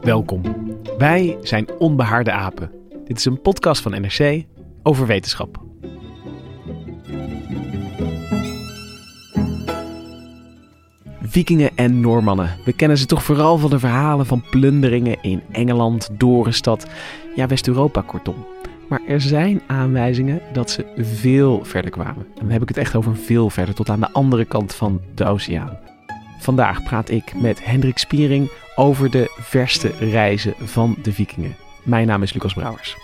Welkom. Wij zijn Onbehaarde Apen. Dit is een podcast van NRC over wetenschap. Vikingen en Noormannen. We kennen ze toch vooral van de verhalen van plunderingen in Engeland, Dorenstad, ja West-Europa kortom. Maar er zijn aanwijzingen dat ze veel verder kwamen. En dan heb ik het echt over veel verder, tot aan de andere kant van de oceaan. Vandaag praat ik met Hendrik Spiering over de verste reizen van de Vikingen. Mijn naam is Lucas Brouwers.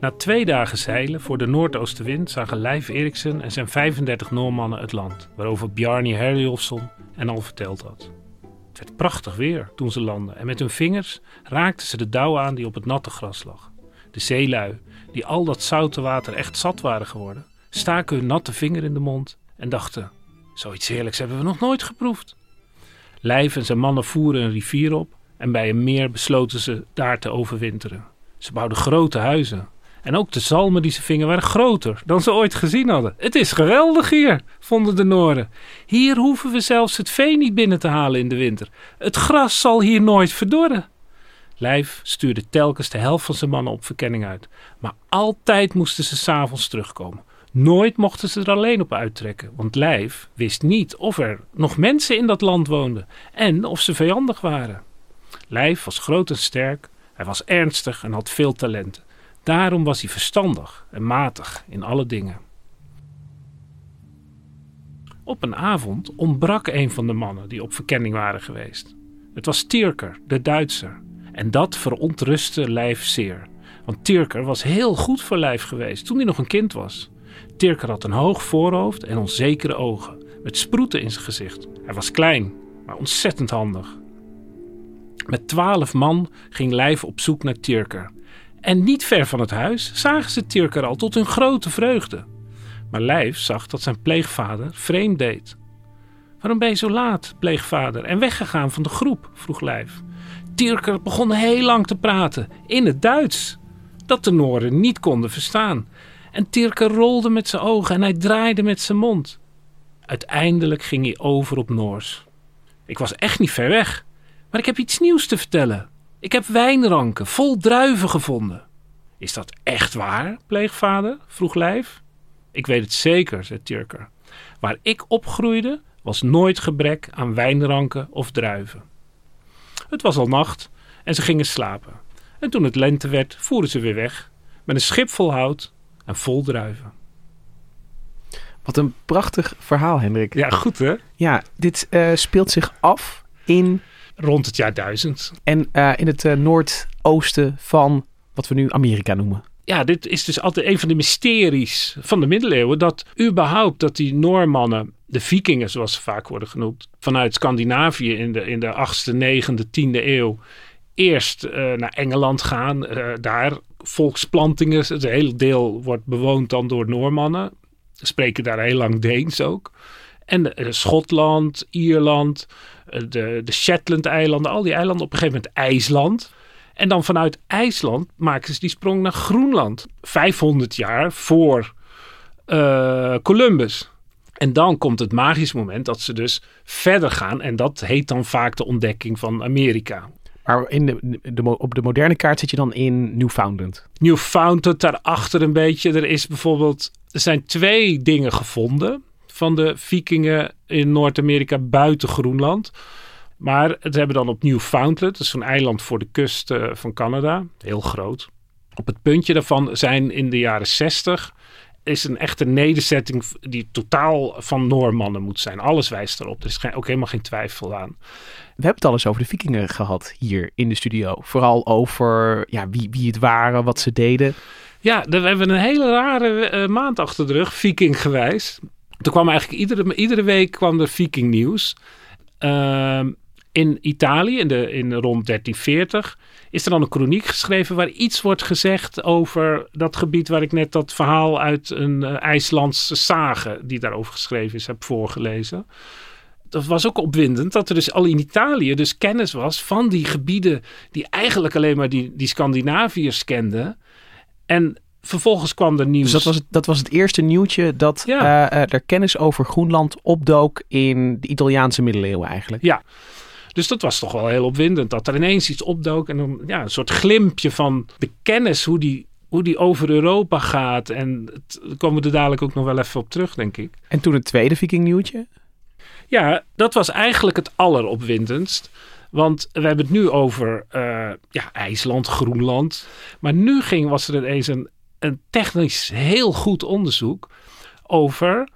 Na twee dagen zeilen voor de noordoostenwind zagen Leif Eriksen en zijn 35 Noormannen het land, waarover Bjarni Herjolfsson en al verteld had. Het werd prachtig weer toen ze landden en met hun vingers raakten ze de dauw aan die op het natte gras lag. De zeelui, die al dat zoute water echt zat waren geworden, staken hun natte vinger in de mond en dachten: Zoiets heerlijks hebben we nog nooit geproefd. Lijf en zijn mannen voeren een rivier op en bij een meer besloten ze daar te overwinteren. Ze bouwden grote huizen. En ook de zalmen die ze vingen waren groter dan ze ooit gezien hadden. Het is geweldig hier, vonden de Noren. Hier hoeven we zelfs het vee niet binnen te halen in de winter. Het gras zal hier nooit verdorren. Lijf stuurde telkens de helft van zijn mannen op verkenning uit. Maar altijd moesten ze s'avonds terugkomen. Nooit mochten ze er alleen op uittrekken, want Lijf wist niet of er nog mensen in dat land woonden en of ze vijandig waren. Lijf was groot en sterk, hij was ernstig en had veel talenten. Daarom was hij verstandig en matig in alle dingen. Op een avond ontbrak een van de mannen die op verkenning waren geweest. Het was Tierker, de Duitser. En dat verontrustte Lijf zeer. Want Tierker was heel goed voor Lijf geweest toen hij nog een kind was. Tirker had een hoog voorhoofd en onzekere ogen, met sproeten in zijn gezicht. Hij was klein, maar ontzettend handig. Met twaalf man ging Lijf op zoek naar Tirker. En niet ver van het huis zagen ze Tirker al tot hun grote vreugde. Maar Lijf zag dat zijn pleegvader vreemd deed. Waarom ben je zo laat, pleegvader, en weggegaan van de groep? vroeg Lijf. Tirker begon heel lang te praten, in het Duits, dat de Noren niet konden verstaan. En Tirke rolde met zijn ogen en hij draaide met zijn mond. Uiteindelijk ging hij over op Noors. Ik was echt niet ver weg, maar ik heb iets nieuws te vertellen. Ik heb wijnranken vol druiven gevonden. Is dat echt waar, pleegvader? vroeg Lijf. Ik weet het zeker, zei Tirker. Waar ik opgroeide was nooit gebrek aan wijnranken of druiven. Het was al nacht en ze gingen slapen. En toen het lente werd, voeren ze weer weg met een schip vol hout en vol druiven. Wat een prachtig verhaal, Hendrik. Ja, goed hè? Ja, dit uh, speelt zich af in... Rond het jaar 1000. En uh, in het uh, noordoosten van wat we nu Amerika noemen. Ja, dit is dus altijd een van de mysteries van de middeleeuwen. Dat überhaupt dat die Noormannen, de vikingen zoals ze vaak worden genoemd, vanuit Scandinavië in de, in de 8e, 9e, 10e eeuw eerst uh, naar Engeland gaan. Daar volksplantingen, het hele deel wordt bewoond dan door Noormannen. Ze spreken daar heel lang Deens ook. En uh, Schotland, Ierland, de, de Shetland-eilanden, al die eilanden, op een gegeven moment IJsland. En dan vanuit IJsland maken ze die sprong naar Groenland. 500 jaar voor Columbus. En dan komt het magisch moment dat ze dus verder gaan. En dat heet dan vaak de ontdekking van Amerika. Maar in de, de, op de moderne kaart zit je dan in Newfoundland. Newfoundland, daarachter een beetje. Er is bijvoorbeeld, er zijn twee dingen gevonden van de vikingen in Noord-Amerika buiten Groenland. Maar het hebben dan op Newfoundland, dat is zo'n eiland voor de kust uh, van Canada, heel groot. Op het puntje daarvan zijn in de jaren 60 is een echte nederzetting die totaal van Noormannen moet zijn. Alles wijst erop. Er is geen, ook helemaal geen twijfel aan. We hebben het al eens over de vikingen gehad hier in de studio. Vooral over ja, wie, wie het waren, wat ze deden. Ja, we hebben een hele rare uh, maand achter de rug, viking gewijs. Er kwam eigenlijk iedere, iedere week kwam er viking nieuws. Uh, in Italië, in, de, in rond 1340, is er dan een kroniek geschreven waar iets wordt gezegd over dat gebied waar ik net dat verhaal uit een uh, IJslandse sage die daarover geschreven is, heb voorgelezen. Dat was ook opwindend dat er dus al in Italië dus kennis was van die gebieden die eigenlijk alleen maar die, die Scandinaviërs kenden. En vervolgens kwam er nieuws. Dus dat was het, dat was het eerste nieuwtje dat ja. uh, er kennis over Groenland opdook in de Italiaanse middeleeuwen eigenlijk. Ja. Dus dat was toch wel heel opwindend. Dat er ineens iets opdook. En dan, ja, een soort glimpje van de kennis hoe die, hoe die over Europa gaat. En het, daar komen we er dadelijk ook nog wel even op terug, denk ik. En toen het tweede Viking nieuwtje? Ja, dat was eigenlijk het alleropwindendst. Want we hebben het nu over uh, ja, IJsland, Groenland. Maar nu ging, was er ineens een, een technisch heel goed onderzoek over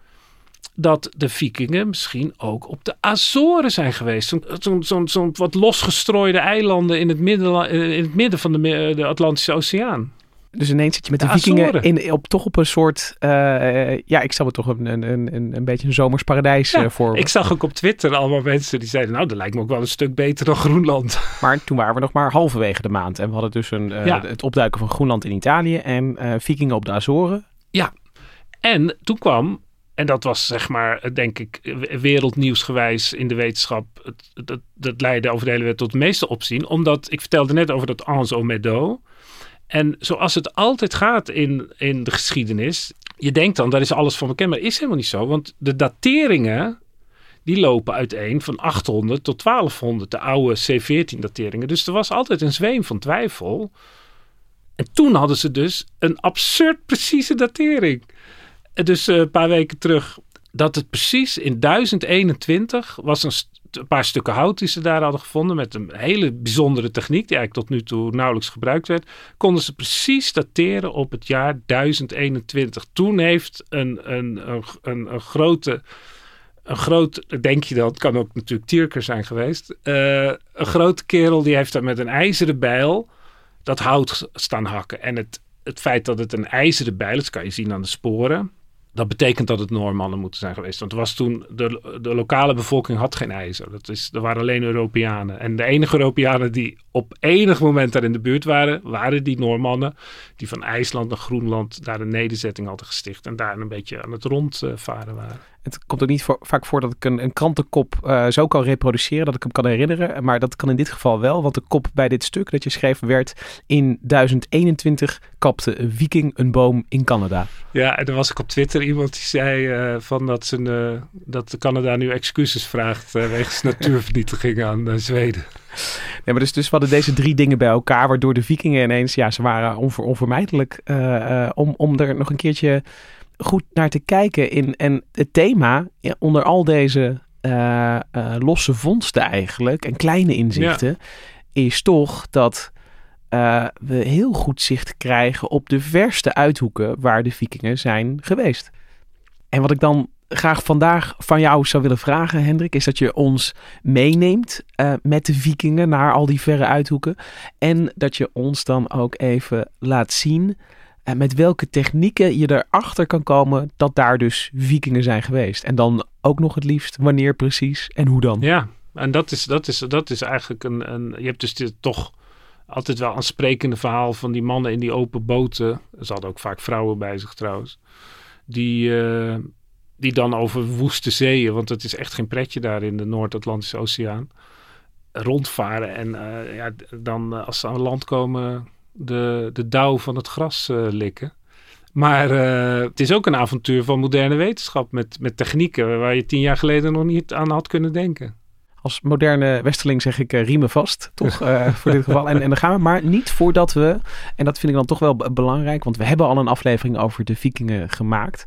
dat de vikingen misschien ook op de Azoren zijn geweest. Zo'n zo, zo, zo wat losgestrooide eilanden in het midden, in het midden van de, de Atlantische Oceaan. Dus ineens zit je met de, de vikingen in, op, toch op een soort... Uh, ja, ik zal het toch een, een, een, een beetje een zomers paradijs ja, uh, voor. Ik zag ook op Twitter allemaal mensen die zeiden... nou, dat lijkt me ook wel een stuk beter dan Groenland. Maar toen waren we nog maar halverwege de maand. En we hadden dus een, uh, ja. het opduiken van Groenland in Italië... en vikingen op de Azoren. Ja, en toen kwam en dat was zeg maar, denk ik, wereldnieuwsgewijs in de wetenschap. Het, dat, dat leidde over de hele wereld tot het meeste opzien. Omdat, ik vertelde net over dat Anse Meadow. En zoals het altijd gaat in, in de geschiedenis. Je denkt dan, daar is alles van bekend. Maar is helemaal niet zo. Want de dateringen, die lopen uiteen van 800 tot 1200. De oude C14 dateringen. Dus er was altijd een zweem van twijfel. En toen hadden ze dus een absurd precieze datering dus uh, een paar weken terug dat het precies in 1021 was een, een, paar stukken hout die ze daar hadden gevonden met een hele bijzondere techniek die eigenlijk tot nu toe nauwelijks gebruikt werd, konden ze precies dateren op het jaar 1021. Toen heeft een, een, een, een, grote een groot, denk je dan, het kan ook natuurlijk Tierker zijn geweest. Uh, een grote kerel die heeft daar met een ijzeren bijl dat hout staan hakken. En het, het feit dat het een ijzeren bijl is, kan je zien aan de sporen. Dat betekent dat het Noormannen moeten zijn geweest. Want was toen, de, de lokale bevolking had geen ijzer. Dat is, er waren alleen Europeanen. En de enige Europeanen die op enig moment daar in de buurt waren, waren die Noormannen. Die van IJsland naar Groenland daar een nederzetting hadden gesticht. En daar een beetje aan het rondvaren waren. Het komt ook niet voor, vaak voor dat ik een, een krantenkop uh, zo kan reproduceren dat ik hem kan herinneren. Maar dat kan in dit geval wel, want de kop bij dit stuk dat je schreef werd in 1021 kapte een viking een boom in Canada. Ja, en er was ik op Twitter iemand die zei uh, van dat, ze, uh, dat Canada nu excuses vraagt wegens natuurvernietiging aan Zweden. Nee, maar dus, dus we hadden deze drie dingen bij elkaar, waardoor de vikingen ineens, ja, ze waren onver, onvermijdelijk om, om er nog een keertje goed naar te kijken. In, en het thema onder al deze uh, uh, losse vondsten eigenlijk en kleine inzichten is toch dat uh, we heel goed zicht krijgen op de verste uithoeken waar de vikingen zijn geweest. En wat ik dan graag vandaag van jou zou willen vragen, Hendrik, is dat je ons meeneemt met de vikingen naar al die verre uithoeken. En dat je ons dan ook even laat zien en met welke technieken je erachter kan komen dat daar dus vikingen zijn geweest. En dan ook nog het liefst wanneer precies en hoe dan. Ja, en dat is, dat is, dat is eigenlijk een, een... Je hebt dus dit toch altijd wel een sprekende verhaal van die mannen in die open boten. Ze hadden ook vaak vrouwen bij zich trouwens. Die, uh, die dan over woeste zeeën, want het is echt geen pretje daar in de Noord-Atlantische Oceaan, rondvaren. En uh, ja, dan uh, als ze aan land komen de, de dauw van het gras uh, likken. Maar uh, het is ook een avontuur van moderne wetenschap met, met technieken waar je tien jaar geleden nog niet aan had kunnen denken. Als moderne westerling zeg ik uh, riemen vast, toch? Uh, voor dit geval. En, en dan gaan we maar niet voordat we, en dat vind ik dan toch wel belangrijk, want we hebben al een aflevering over de vikingen gemaakt.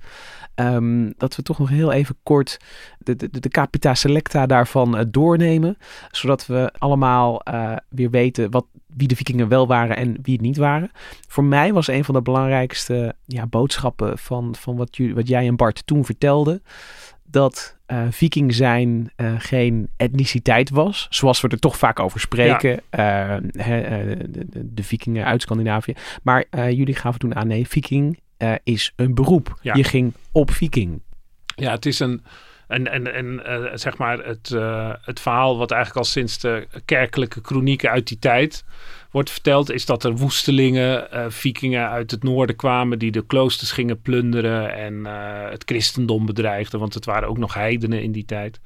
Um, dat we toch nog heel even kort de, de, de capita selecta daarvan uh, doornemen. Zodat we allemaal weer weten wat wie de vikingen wel waren en wie het niet waren. Voor mij was een van de belangrijkste ja, boodschappen van, van wat, wat jij en Bart toen vertelden. Dat uh, viking zijn uh, geen etniciteit was. Zoals we er toch vaak over spreken. Ja. Uh, de, de, de, vikingen uit Scandinavië. Maar jullie gaven toen aan, nee, viking is een beroep. Ja. Je ging op viking. Ja, het is een... En, en, en uh, zeg maar het, uh, het verhaal wat eigenlijk al sinds de kerkelijke kronieken uit die tijd wordt verteld, is dat er woestelingen, uh, vikingen uit het noorden kwamen die de kloosters gingen plunderen en het christendom bedreigden, want het waren ook nog heidenen in die tijd.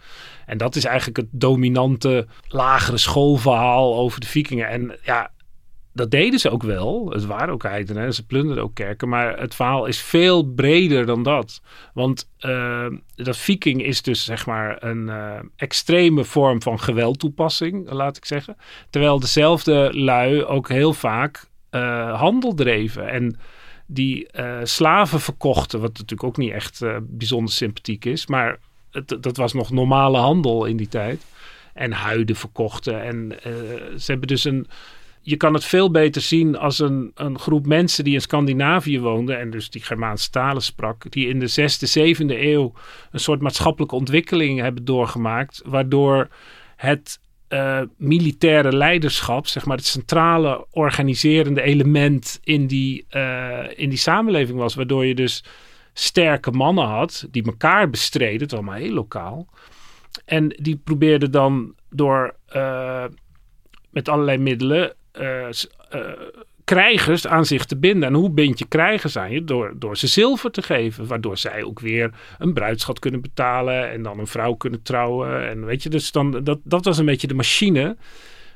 En dat is eigenlijk het dominante lagere schoolverhaal over de vikingen. En ja, dat deden ze ook wel. Het waren ook heidenen. Ze plunderden ook kerken. Maar het verhaal is veel breder dan dat. Want uh, dat viking is dus zeg maar een uh, extreme vorm van geweldtoepassing, laat ik zeggen. Terwijl dezelfde lui ook heel vaak uh, handel dreven. En die slaven verkochten. Wat natuurlijk ook niet echt bijzonder sympathiek is. Maar het, dat was nog normale handel in die tijd. En huiden verkochten. En ze hebben dus een je kan het veel beter zien als een, een groep mensen die in Scandinavië woonden en dus die Germaanse talen sprak, die in de zesde, zevende eeuw een soort maatschappelijke ontwikkeling hebben doorgemaakt, waardoor het uh, militaire leiderschap, zeg maar het centrale organiserende element in die, uh, in die samenleving was, waardoor je dus sterke mannen had die elkaar bestreden, het allemaal heel lokaal. En die probeerden dan door uh, met allerlei middelen krijgers aan zich te binden. En hoe bind je krijgers aan je? Door, door ze zilver te geven. Waardoor zij ook weer een bruidschat kunnen betalen. En dan een vrouw kunnen trouwen. En weet je, dus dan, dat, dat was een beetje de machine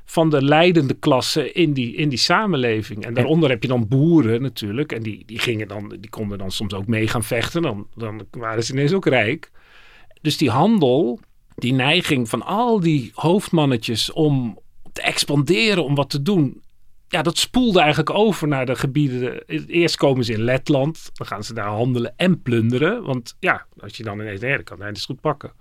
van de leidende klasse in die, in die samenleving. En daaronder heb je dan boeren natuurlijk. En die, die, gingen dan, die konden dan soms ook mee gaan vechten. Dan, dan waren ze ineens ook rijk. Dus die handel, die neiging van al die hoofdmannetjes om, te expanderen, om wat te doen. Ja, dat spoelde eigenlijk over naar de gebieden. Eerst komen ze in Letland, dan gaan ze daar handelen en plunderen. Want ja, als je dan ineens, nee, dan kan dus goed pakken.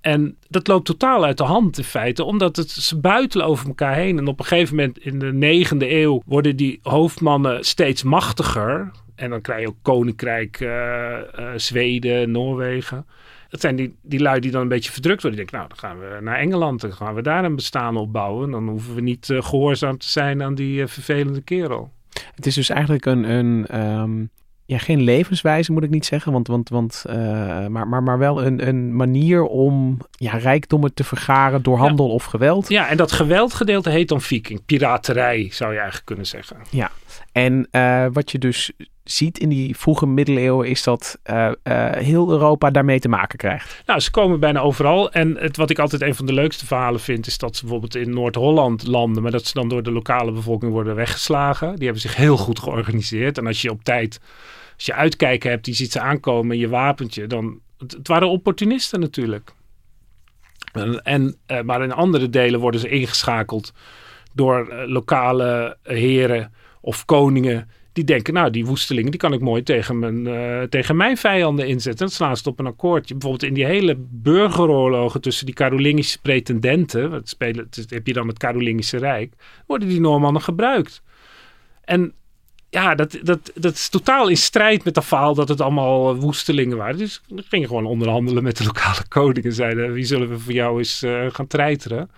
En dat loopt totaal uit de hand in feite, omdat het, ze buitelen over elkaar heen. En op een gegeven moment in de negende eeuw worden die hoofdmannen steeds machtiger. En dan krijg je ook Koninkrijk uh, uh, Zweden, Noorwegen het zijn die, die lui die dan een beetje verdrukt worden. Die denken, nou, dan gaan we naar Engeland. Dan gaan we daar een bestaan opbouwen. Dan hoeven we niet uh, gehoorzaam te zijn aan die uh, vervelende kerel. Het is dus eigenlijk een, een um, ja, geen levenswijze moet ik niet zeggen. Want, want, want, uh, maar, maar, maar wel een, een manier om ja, rijkdommen te vergaren door handel ja. of geweld. Ja, en dat geweldgedeelte heet dan viking. Piraterij zou je eigenlijk kunnen zeggen. Ja, en wat je dus ziet in die vroege middeleeuwen is dat uh, uh, heel Europa daarmee te maken krijgt. Nou, ze komen bijna overal. En het, wat ik altijd een van de leukste verhalen vind, is dat ze bijvoorbeeld in Noord-Holland landen, maar dat ze dan door de lokale bevolking worden weggeslagen. Die hebben zich heel goed georganiseerd. En als je op tijd, als je uitkijken hebt, die ziet ze aankomen, je wapentje, dan. Het, waren opportunisten natuurlijk. En, en maar in andere delen worden ze ingeschakeld door lokale heren of koningen die denken, nou, die woestelingen, die kan ik mooi tegen mijn, uh, tegen mijn vijanden inzetten. Dat slaan ze op een akkoordje. Bijvoorbeeld in die hele burgeroorlogen tussen die Carolingische pretendenten, spelen, heb je dan het Carolingische Rijk, worden die Normannen gebruikt. En ja, dat, dat, dat is totaal in strijd met dat verhaal dat het allemaal woestelingen waren. Dus we gingen gewoon onderhandelen met de lokale koning en zeiden, wie zullen we voor jou eens uh, gaan treiteren?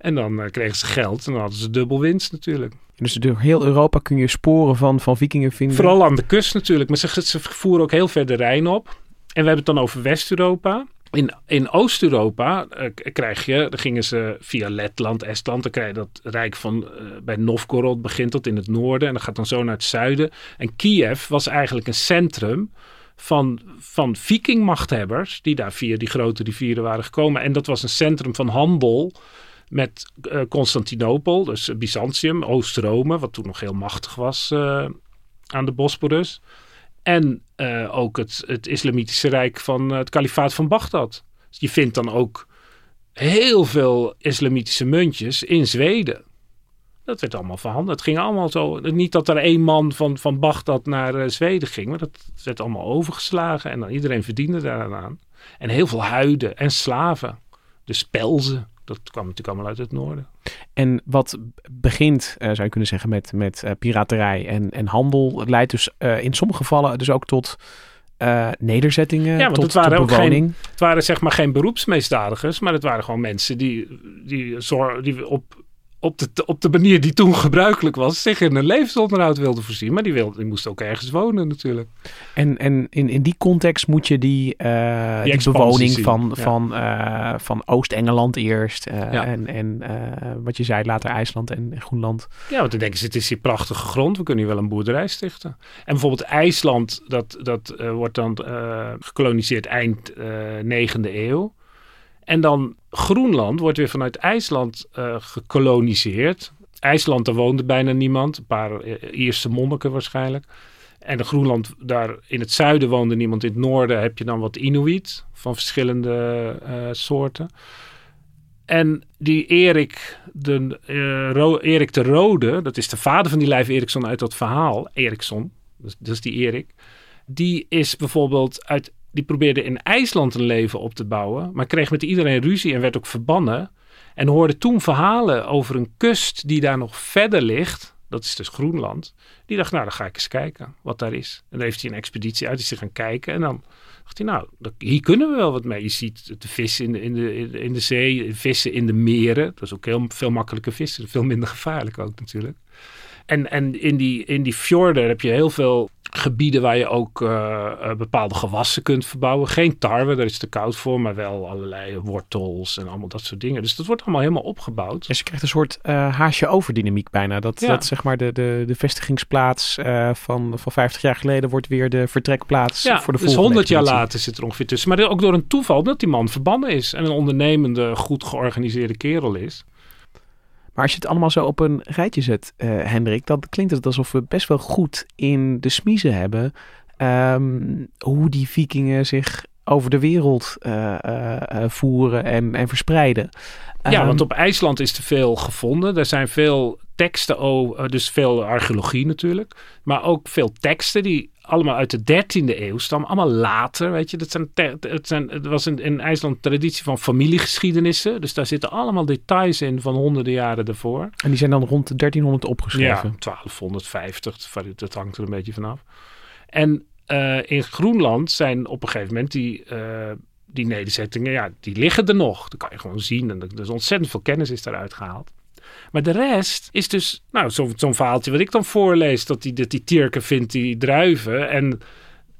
En dan uh, kregen ze geld en dan hadden ze dubbel winst natuurlijk. Dus door heel Europa kun je sporen van, van vikingen vinden. Vooral aan de kust natuurlijk. Maar ze, ze voeren ook heel ver de Rijn op. En we hebben het dan over West-Europa. In, in Oost-Europa uh, krijg je, dan gingen ze via Letland, Estland, dan krijg je dat rijk van uh, bij Novgorod begint dat in het noorden en dan gaat dan zo naar het zuiden. En Kiev was eigenlijk een centrum van, van vikingmachthebbers die daar via die grote rivieren waren gekomen. En dat was een centrum van handel met uh, Constantinopel, dus Byzantium, Oost-Rome, wat toen nog heel machtig was uh, aan de Bosporus. En ook het, het islamitische rijk van het kalifaat van Bagdad. Dus je vindt dan ook heel veel islamitische muntjes in Zweden. Dat werd allemaal verhandeld. Het ging allemaal zo. Niet dat er één man van, van Bagdad naar Zweden ging, maar dat werd allemaal overgeslagen. En dan iedereen verdiende daaraan. En heel veel huiden en slaven. Dus pelzen. Dat kwam natuurlijk allemaal uit het noorden. En wat begint, eh, zou je kunnen zeggen, met, met eh, piraterij en, en handel, leidt dus eh, in sommige gevallen dus ook tot nederzettingen, Ja, want tot, het waren tot ook geen-. Het waren zeg maar geen beroepsmisdadigers, maar het waren gewoon mensen die, die, zor- die op, op, de, op de manier die toen gebruikelijk was, zich in een levensonderhoud wilden voorzien. Maar die, wilden, die moesten ook ergens wonen natuurlijk. En, en in, in die context moet je die, eh, die, bewoning zien, van, ja. van, eh, van Oost-Engeland eerst eh, Ja. en, en wat je zei later IJsland en Groenland. Ja, want dan denken ze, het is hier prachtige grond, we kunnen hier wel een boerderij stichten. En bijvoorbeeld IJsland, dat, dat wordt dan gekoloniseerd eind eh 9e eeuw. En dan Groenland wordt weer vanuit IJsland eh, gekoloniseerd. IJsland, daar woonde bijna niemand, een paar eh, Ierse monniken waarschijnlijk. En de Groenland, daar in het zuiden woonde niemand. In het noorden heb je dan wat Inuit van verschillende eh, soorten. En die Erik de, eh, Erik de Rode, dat is de vader van die Lijf Eriksson uit dat verhaal, Eriksson, dus, is die Erik, die is bijvoorbeeld uit, die probeerde in IJsland een leven op te bouwen, maar kreeg met iedereen ruzie en werd ook verbannen. En hoorde toen verhalen over een kust die daar nog verder ligt, dat is dus Groenland. Die dacht, nou dan ga ik eens kijken wat daar is. En dan heeft hij een expeditie uit, is hij gaan kijken en dan dacht hij, nou, hier kunnen we wel wat mee. Je ziet de vissen in de, in de, in de- in de zee, vissen in de meren. Dat is ook heel veel makkelijker vissen. Veel minder gevaarlijk ook natuurlijk. En, en in, die, in die fjorden heb je heel veel gebieden waar je ook eh, eh, bepaalde gewassen kunt verbouwen. Geen tarwe, daar is het te koud voor, maar wel allerlei wortels en allemaal dat soort dingen. Dus dat wordt allemaal helemaal opgebouwd. Dus je krijgt een soort eh, haasje over dynamiek bijna. Dat, Ja. dat zeg maar de, de, de vestigingsplaats eh, van, van 50 jaar geleden wordt weer de vertrekplaats Ja, voor de dus volgende 100 jaar later zit er ongeveer tussen. Maar ook door een toeval, omdat die man verbannen is en een ondernemende, goed georganiseerde kerel is. Maar als je het allemaal zo op een rijtje zet, eh, Hendrik, dan klinkt het alsof we best wel goed in de smiezen hebben ehm, hoe die vikingen zich over de wereld eh, eh, voeren en, en verspreiden. Ja, Ehm, want op IJsland is te veel gevonden. Er zijn veel teksten, over, dus veel archeologie natuurlijk. Maar ook veel teksten die allemaal uit de 13e eeuw stammen. Allemaal later, weet je. Dat zijn het, zijn, het was in, in IJsland een traditie van familiegeschiedenissen. Dus daar zitten allemaal details in van honderden jaren daarvoor. En die zijn dan rond de 1300 opgeschreven. Ja, 1250, dat hangt er een beetje vanaf. En eh, in Groenland zijn op een gegeven moment die, eh, die nederzettingen, ja, die liggen er nog. Dat kan je gewoon zien. En er is ontzettend veel kennis is daaruit gehaald. Maar de rest is dus, nou, zo- zo'n verhaaltje wat ik dan voorlees, dat die, dat die vindt die druiven. En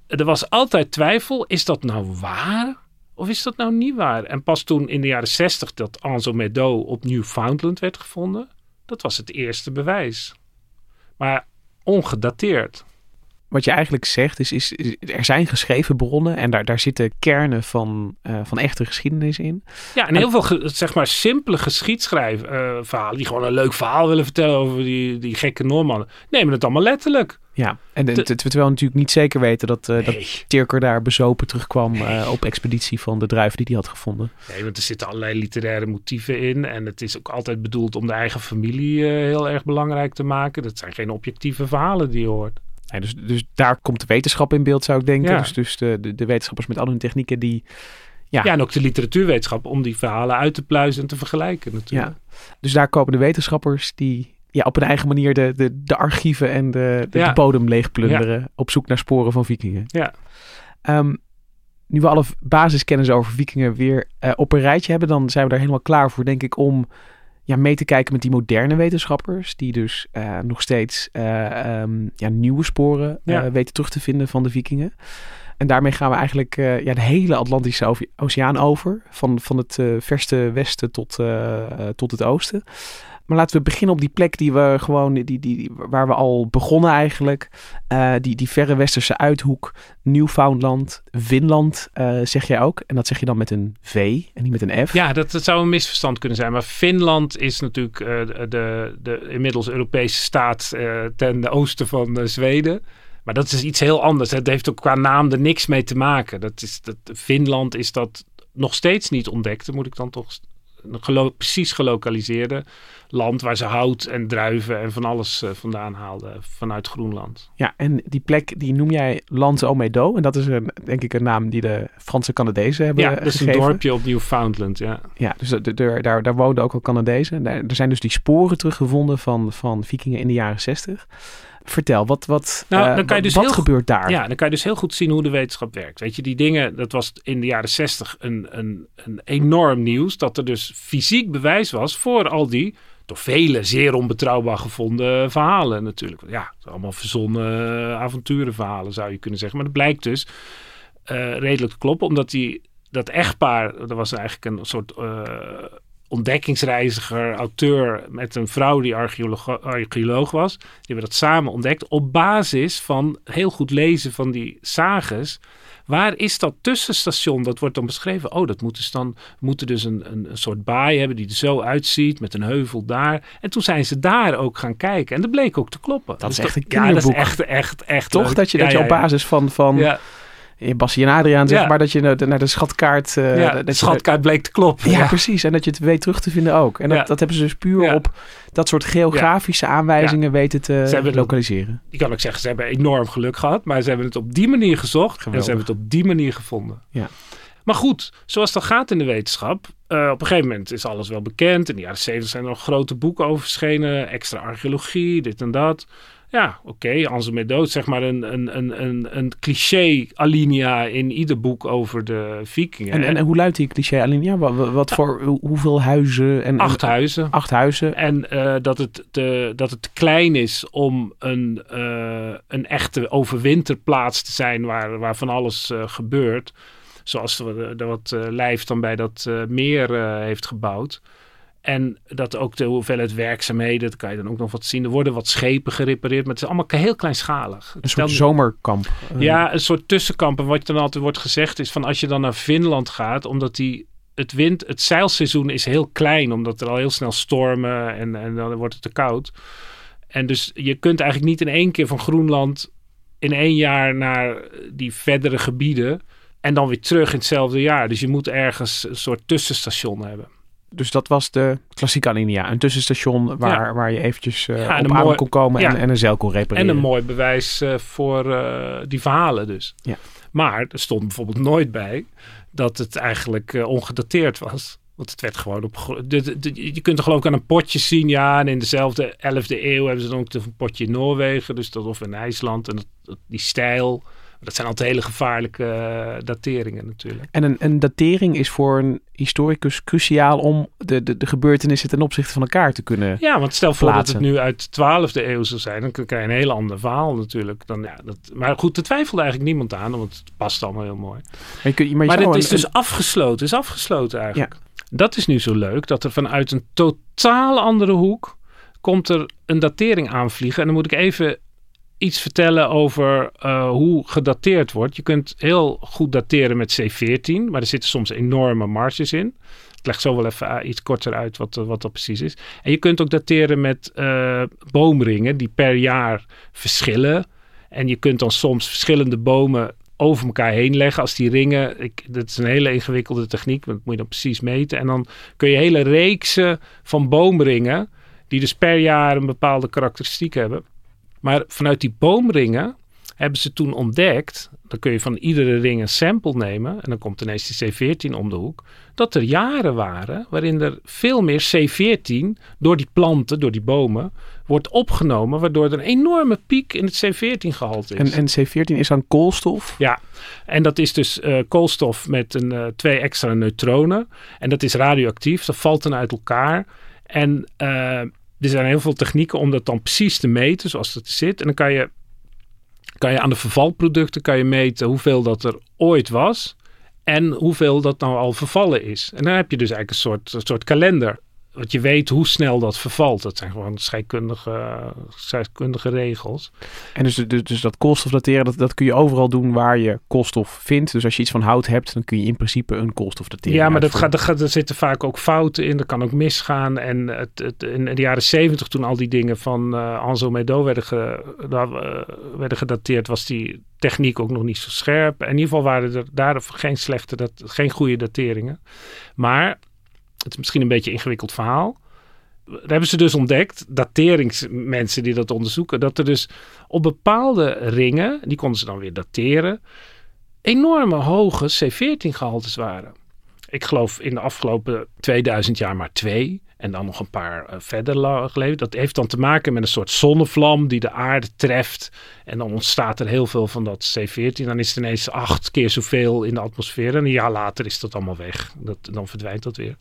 er was altijd twijfel, is dat nou waar? Of is dat nou niet waar? En pas toen in de jaren 60 dat Anzo Meadow op Newfoundland werd gevonden, dat was het eerste bewijs. Maar ongedateerd. Wat je eigenlijk zegt is, is, is- er zijn geschreven bronnen en daar, daar zitten kernen van, eh, van echte geschiedenis in. Ja, en heel veel zeg maar simpele geschiedschrijfverhalen die gewoon een leuk verhaal willen vertellen over die, die gekke Noormannen, nemen het allemaal letterlijk. Ja, en de, terwijl we natuurlijk niet zeker weten dat, eh dat Nee. Tierker daar bezopen terugkwam eh, op expeditie van de druiven die hij had gevonden. Nee, want er zitten allerlei literaire motieven in. En het is ook altijd bedoeld om de eigen familie eh, heel erg belangrijk te maken. Dat zijn geen objectieve verhalen die je hoort. Nee, dus, dus daar komt de wetenschap in beeld, zou ik denken. Ja. Dus, dus de, de, de wetenschappers met al hun technieken die... Ja. Ja. en ook de literatuurwetenschap om die verhalen uit te pluizen en te vergelijken natuurlijk. Dus daar komen de wetenschappers die ja, op hun eigen manier de, de, de archieven en de, de, Ja. de bodem leegplunderen. Op zoek naar sporen van vikingen. Ja. Ehm, nu we alle basiskennis over vikingen weer eh, op een rijtje hebben, dan zijn we daar helemaal klaar voor, denk ik, om ja, mee te kijken met die moderne wetenschappers, die dus eh, nog steeds eh, ehm, ja, nieuwe sporen eh, weten terug te vinden van de vikingen. En daarmee gaan we eigenlijk ja, de hele Atlantische Oceaan over, van, van het verste westen tot, tot het oosten. Maar laten we beginnen op die plek die we gewoon, die, die, waar we al begonnen eigenlijk. Eh, die, die verre westerse uithoek, Newfoundland, Finland, eh, zeg jij ook. En dat zeg je dan met een V en niet met een F. Ja, dat, zou een misverstand kunnen zijn. Maar Finland is natuurlijk eh, de, de, de inmiddels Europese staat ten oosten van Zweden. Maar dat is iets heel anders. Het heeft ook qua naam er niks mee te maken. Dat is, dat, Finland is dat nog steeds niet ontdekt, moet ik dan toch gelo precies gelokaliseerde land waar ze hout en druiven en van alles uh, vandaan haalden vanuit Groenland. Ja, en die plek die noem jij Lans Omedo. En dat is een, denk ik een naam die de Franse Canadezen hebben Ja, dat is een dorpje op Newfoundland, ja. Ja, dus daar, daar, daar woonden ook al Canadezen. Er zijn dus die sporen teruggevonden van, van vikingen in de jaren zestig. Vertel, wat, wat, nou, dan kan je dus wat gebeurt daar? Ja, dan kan je dus heel goed zien hoe de wetenschap werkt. Weet je, die dingen, dat was in de jaren zestig een, een, een enorm nieuws. Dat er dus fysiek bewijs was voor al die door velen zeer onbetrouwbaar gevonden verhalen natuurlijk. Ja, allemaal verzonnen avonturenverhalen zou je kunnen zeggen. Maar dat blijkt dus uh, redelijk te kloppen, omdat die, dat echtpaar, dat was eigenlijk een soort uh, ontdekkingsreiziger, auteur met een vrouw die archeoloog, archeoloog was. Die hebben dat samen ontdekt op basis van heel goed lezen van die sages Waar is dat tussenstation? Dat wordt dan beschreven. Oh, dat moet dus dan, moeten dus een, een, een, soort baai hebben die er zo uitziet met een heuvel daar. En toen zijn ze daar ook gaan kijken. En dat bleek ook te kloppen. Dat dus is echt een kinderboek. Ja, dat is echt, echt, echt. Toch? Dat je, dat je op basis van, van in Bassie en Adriaan, zeg maar, dat je naar de, naar de schatkaart... Uh, ja, de schatkaart bleek te kloppen. Ja, precies. En dat je het weet terug te vinden ook. En dat, dat hebben ze dus puur op dat soort geografische aanwijzingen weten te ze hebben lokaliseren. Ik kan ook zeggen, ze hebben enorm geluk gehad, maar ze hebben het op die manier gezocht en ze hebben het op die manier gevonden. Ja. Maar goed, zoals dat gaat in de wetenschap, uh, op een gegeven moment is alles wel bekend. In de jaren 70 zijn er nog grote boeken over verschenen, extra archeologie, dit en dat. Ja, oké, okay, Anselm dood, zeg maar een, een, een, een, een cliché-alinea in ieder boek over de vikingen. En, en, en hoe luidt die cliché-alinea? Wat, wat voor, hoeveel huizen? En, acht huizen. Acht huizen. En uh, dat, het te, dat het te klein is om een, uh, een echte overwinterplaats te zijn waar, waar van alles uh, gebeurt. Zoals wat Lijf dan bij dat meer heeft gebouwd. En dat ook de hoeveelheid werkzaamheden, dat kan je dan ook nog wat zien. Er worden wat schepen gerepareerd, maar het is allemaal heel kleinschalig. Een soort zomerkamp. Eh. Ja, een soort tussenkamp. En wat dan altijd wordt gezegd is van als je dan naar Finland gaat, omdat die het wind, het zeilseizoen is heel klein, omdat er al heel snel stormen en, en dan wordt het te koud. En dus je kunt eigenlijk niet in één keer van Groenland in één jaar naar die verdere gebieden en dan weer terug in hetzelfde jaar. Dus je moet ergens een soort tussenstation hebben dus dat was de klassieke alinea. Een tussenstation waar, waar je eventjes uh, ja, op adem kon komen en, en, een zeil kon repareren. En een mooi bewijs uh, voor uh, die verhalen dus. Ja. Maar er stond bijvoorbeeld nooit bij dat het eigenlijk ongedateerd was. Want het werd gewoon op. De, de, je kunt er geloof ik aan een potje zien. Ja, en in dezelfde 11e eeuw hebben ze dan ook een potje in Noorwegen. Dus dat of in IJsland. En dat, die stijl dat zijn altijd hele gevaarlijke uh, dateringen natuurlijk. En een, een, datering is voor een historicus cruciaal om de, de, de gebeurtenissen ten opzichte van elkaar te kunnen Ja, want stel voor dat het nu uit de 12e eeuw zou zijn, dan krijg je een heel ander verhaal natuurlijk. Dan, ja, dat, maar goed, er twijfelde eigenlijk niemand aan, want het past allemaal heel mooi. Maar, je maar, is dus afgesloten, is afgesloten eigenlijk. Dat is nu zo leuk, dat er vanuit een totaal andere hoek komt er een datering aanvliegen. En dan moet ik even iets vertellen over uh, hoe gedateerd wordt. Je kunt heel goed dateren met C14, maar er zitten soms enorme marges in. Ik leg zo wel even iets korter uit wat, wat dat precies is. En je kunt ook dateren met boomringen die per jaar verschillen. En je kunt dan soms verschillende bomen over elkaar heen leggen. Als die ringen, ik, dat is een hele ingewikkelde techniek, want dat moet je dan precies meten. En dan kun je hele reeksen van boomringen, die dus per jaar een bepaalde karakteristiek hebben, maar vanuit die boomringen hebben ze toen ontdekt, dan kun je van iedere ring een sample nemen en dan komt ineens die C14 om de hoek, dat er jaren waren waarin er veel meer C14 door die planten, door die bomen, wordt opgenomen, waardoor er een enorme piek in het C14-gehalte is. En, en C14 is dan koolstof? Ja, en dat is dus uh, koolstof met een, uh, twee extra neutronen. En dat is radioactief, dat valt dan uit elkaar. En uh, er zijn heel veel technieken om dat dan precies te meten zoals het zit. En dan kan je, kan je aan de vervalproducten kan je meten hoeveel dat er ooit was. En hoeveel dat nou al vervallen is. En dan heb je dus eigenlijk een soort, een soort kalender. Want je weet hoe snel dat vervalt. Dat zijn gewoon scheikundige, scheikundige regels. En dus, dus, dus dat koolstofdateren, dat, dat kun je overal doen waar je koolstof vindt. Dus als je iets van hout hebt, dan kun je in principe een koolstofdatering Ja, maar dat gaat, er, er zitten vaak ook fouten in. Dat kan ook misgaan. En het, het, in de jaren zeventig, toen al die dingen van uh, Anzo Medo werden, ge, uh, werden gedateerd, was die techniek ook nog niet zo scherp. In ieder geval waren er daar geen slechte, dat, geen goede dateringen. Maar Het is misschien een beetje een ingewikkeld verhaal. Daar hebben ze dus ontdekt, dateringsmensen die dat onderzoeken, dat er dus op bepaalde ringen, die konden ze dan weer dateren, enorme hoge C14-gehaltes waren. Ik geloof in de afgelopen 2000 jaar maar twee. En dan nog een paar uh, verder geleden. Dat heeft dan te maken met een soort zonnevlam die de aarde treft. En dan ontstaat er heel veel van dat C14. Dan is het ineens acht keer zoveel in de atmosfeer. En een jaar later is dat allemaal weg. Dat, dan verdwijnt dat weer.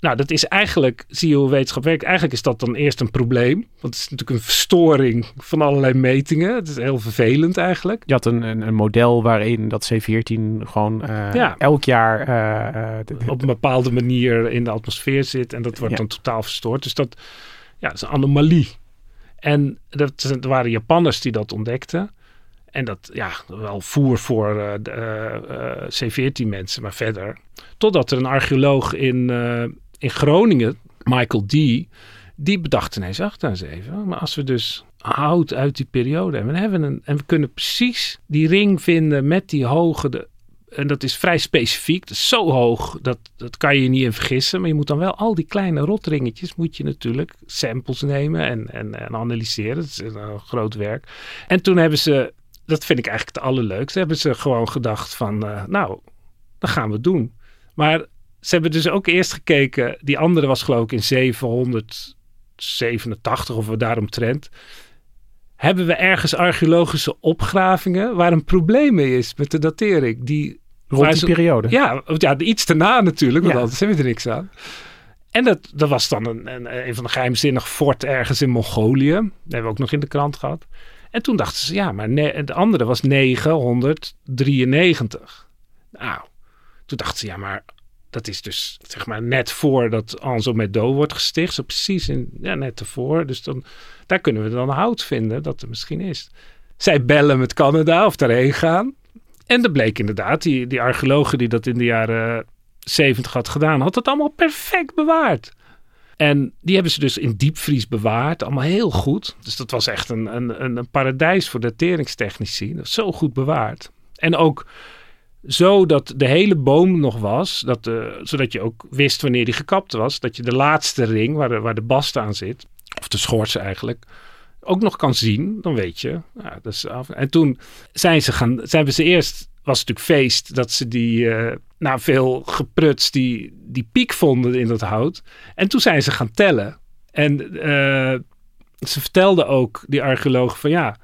Nou, dat is eigenlijk, zie je hoe wetenschap werkt. Eigenlijk is dat dan eerst een probleem. Want het is natuurlijk een verstoring van allerlei metingen. Het is heel vervelend eigenlijk. Je had een, een, een model waarin dat C14 gewoon uh, elk jaar... Uh, Op een bepaalde manier in de atmosfeer zit. En dat wordt ja. dan totaal verstoord. Dus dat, ja, dat is een anomalie. En dat, er waren Japanners die dat ontdekten. En dat, ja, wel voer voor uh, C14 mensen, maar verder. Totdat er een archeoloog in in Groningen, Michael D., die bedacht ineens, wacht eens even. Maar als we dus hout uit die periode hebben, hebben we een, en we kunnen precies die ring vinden met die hoge, de, en dat is vrij specifiek, dat is zo hoog, dat, dat kan je niet in vergissen. Maar je moet dan wel al die kleine rotringetjes, moet je natuurlijk samples nemen en, en, en analyseren. Dat is een groot werk. En toen hebben ze, dat vind ik eigenlijk het allerleukste, hebben ze gewoon gedacht van, uh, nou, dat gaan we doen. Maar ze hebben dus ook eerst gekeken. Die andere was geloof ik in 787 of we daaromtrent. Hebben we ergens archeologische opgravingen waar een probleem mee is met de datering? Die, Rond die periode? Ja, ja, iets te na natuurlijk, want ja. anders hebben we er niks aan. En dat, dat was dan een, een, een van de geheimzinnige fort ergens in Mongolië. Dat hebben we ook nog in de krant gehad. En toen dachten ze, ja, maar ne- de andere was 993. Nou, toen dachten ze, ja, maar dat is dus zeg maar net voordat Anzo Do wordt gesticht. Zo precies in, ja, net ervoor. Dus dan, daar kunnen we dan hout vinden dat er misschien is. Zij bellen met Canada of daarheen gaan. En dat bleek inderdaad, die, die archeologen die dat in de jaren 70 had gedaan, had het allemaal perfect bewaard. En die hebben ze dus in diepvries bewaard, allemaal heel goed. Dus dat was echt een, een, een paradijs voor dateringstechnici. Dat zo goed bewaard. En ook zo dat de hele boom nog was, dat de, zodat je ook wist wanneer die gekapt was. Dat je de laatste ring, waar de, waar de bast aan zit, of de schors eigenlijk, ook nog kan zien. Dan weet je. Dat is af. En toen zijn ze gaan, zijn ze eerst, was natuurlijk feest, dat ze die, uh, na veel geprutst, die, die piek vonden in dat hout. En toen zijn ze gaan tellen. En uh, ze vertelden ook, die archeoloog, van ja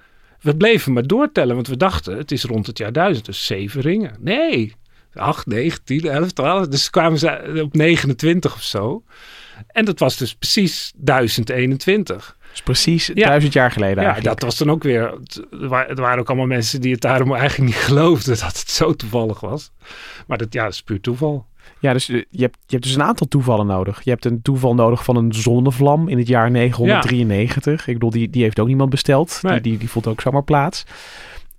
we bleven maar doortellen, want we dachten het is rond het jaar 1000, dus zeven ringen. Nee, 8, 9, 10, 11, 12. Dus kwamen ze op 29 of zo. En dat was dus precies 1021. Dus precies ja. duizend jaar geleden Ja, dat was dan ook weer... Er waren ook allemaal mensen die het daarom eigenlijk niet geloofden dat het zo toevallig was. Maar dat, ja, dat is puur toeval. Ja, dus je hebt, je hebt dus een aantal toevallen nodig. Je hebt een toeval nodig van een zonnevlam in het jaar 993. Ja. Ik bedoel, die, die heeft ook niemand besteld. Nee. Die, die, die vond ook zomaar plaats.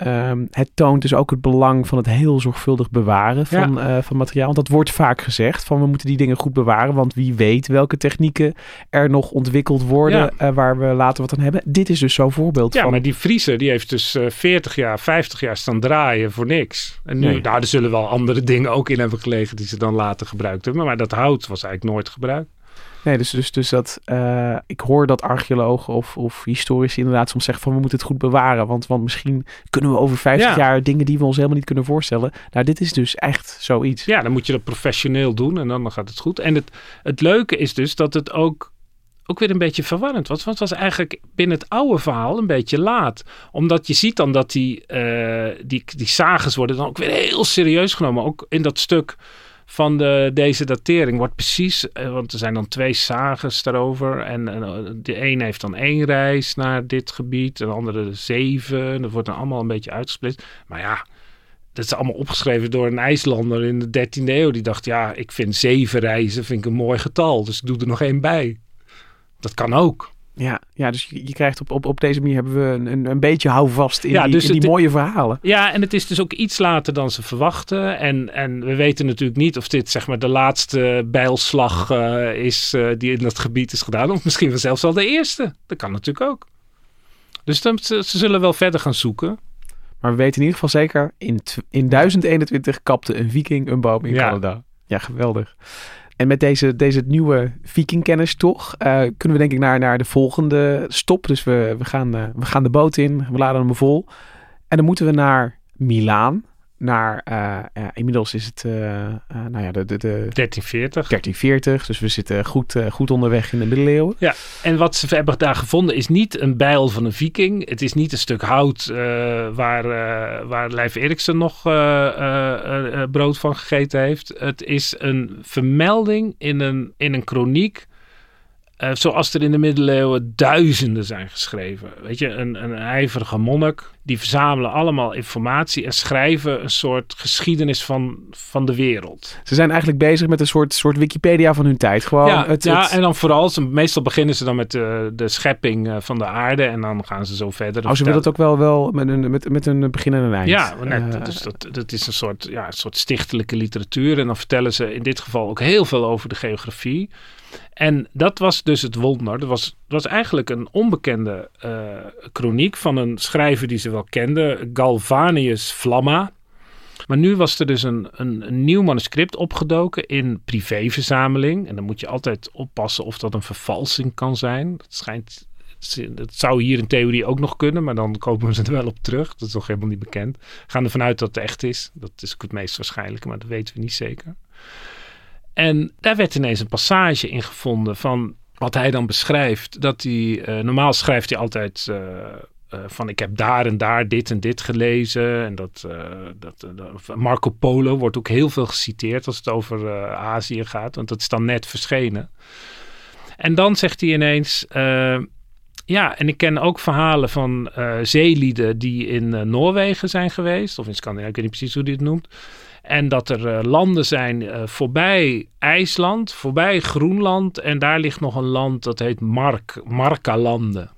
Um, het toont dus ook het belang van het heel zorgvuldig bewaren van, ja. uh, van materiaal. Want dat wordt vaak gezegd van we moeten die dingen goed bewaren. Want wie weet welke technieken er nog ontwikkeld worden ja. uh, waar we later wat aan hebben. Dit is dus zo'n voorbeeld ja, van. maar die vriezer die heeft dus uh, 40 jaar, 50 jaar staan draaien voor niks. En nu, nee. nou, er zullen wel andere dingen ook in hebben gelegen die ze dan later gebruikt hebben. Maar dat hout was eigenlijk nooit gebruikt. Nee, dus, dus, dus dat, uh, ik hoor dat archeologen of, of historici inderdaad soms zeggen van we moeten het goed bewaren. Want, want misschien kunnen we over 50 ja. jaar dingen die we ons helemaal niet kunnen voorstellen. Nou, dit is dus echt zoiets. Ja, dan moet je dat professioneel doen en dan gaat het goed. En het, het leuke is dus dat het ook, ook weer een beetje verwarrend was. Want het was eigenlijk binnen het oude verhaal een beetje laat. Omdat je ziet dan dat die, uh, die, die sages worden dan ook weer heel serieus genomen. Ook in dat stuk van de, deze datering wordt precies, want er zijn dan twee sages daarover. En, en de een heeft dan één reis naar dit gebied, de andere zeven. Dat wordt dan allemaal een beetje uitgesplitst. Maar ja, dat is allemaal opgeschreven door een IJslander in de 13e eeuw. Die dacht, ja, ik vind zeven reizen vind ik een mooi getal. Dus ik doe er nog één bij. Dat kan ook. Ja, ja, dus je, je krijgt op, op, op deze manier hebben we een, een beetje houvast in ja, die, dus in die het, mooie verhalen. Ja, en het is dus ook iets later dan ze verwachten. En, en we weten natuurlijk niet of dit zeg maar de laatste bijlslag uh, is uh, die in dat gebied is gedaan. Of misschien wel zelfs al de eerste. Dat kan natuurlijk ook. Dus dan, ze, ze zullen wel verder gaan zoeken. Maar we weten in ieder geval zeker, in, in 1021 kapte een viking een boom in ja. Canada. Ja, geweldig. En met deze, deze nieuwe vikingkennis toch, eh, kunnen we denk ik naar, naar de volgende stop. Dus we, we, gaan, eh, we gaan de boot in, we laden hem vol. En dan moeten we naar Milaan naar, uh, inmiddels is het, uh, nou ja, de, de, de 1340. 1340, dus we zitten goed, goed onderweg in de middeleeuwen. Ja, en wat ze hebben daar gevonden is niet een bijl van een viking. Het is niet een stuk hout waar, waar Leif Eriksen nog brood van gegeten heeft. Het is een vermelding in een, in een kroniek uh, zoals er in de middeleeuwen duizenden zijn geschreven. Weet je, een, een ijverige monnik. Die verzamelen allemaal informatie en schrijven een soort geschiedenis van, van de wereld. Ze zijn eigenlijk bezig met een soort, soort Wikipedia van hun tijd. Gewoon ja, het, ja het... en dan vooral, meestal beginnen ze dan met de, de schepping eh, van de aarde. En dan gaan ze zo verder. Oh, ze willen het ook wel, wel met, een, met, met een begin en een eind. Ja, net. Uh, dus dat, dat is een soort, ja, een soort stichtelijke literatuur. En dan vertellen ze in dit geval ook heel veel over de geografie. En dat was dus het wonder. Dat was, was eigenlijk een onbekende kroniek van een schrijver die ze wel kenden, Galvanius Flamma. Maar nu was er dus een, een, nieuw manuscript opgedoken in privéverzameling. En dan moet je altijd oppassen of dat een vervalsing kan zijn. Dat schijnt. Dat zou hier in theorie ook nog kunnen, maar dan komen ze er wel op terug. Dat is nog helemaal niet bekend. We gaan ervan uit dat het echt is. Dat is ook het meest waarschijnlijke, maar dat weten we niet zeker. En daar werd ineens een passage in gevonden van wat hij dan beschrijft. Dat hij, uh, normaal schrijft hij altijd uh, uh, van ik heb daar en daar dit en dit gelezen. En dat, dat Marco Polo wordt ook heel veel geciteerd als het over Azië gaat. Want dat is dan net verschenen. En dan zegt hij ineens... ja, en ik ken ook verhalen van zeelieden die in Noorwegen zijn geweest. Of in Scandinavië, ik weet niet precies hoe hij het noemt. En dat er uh, landen zijn uh, voorbij IJsland, voorbij Groenland. En daar ligt nog een land dat heet Mark, Markalanden.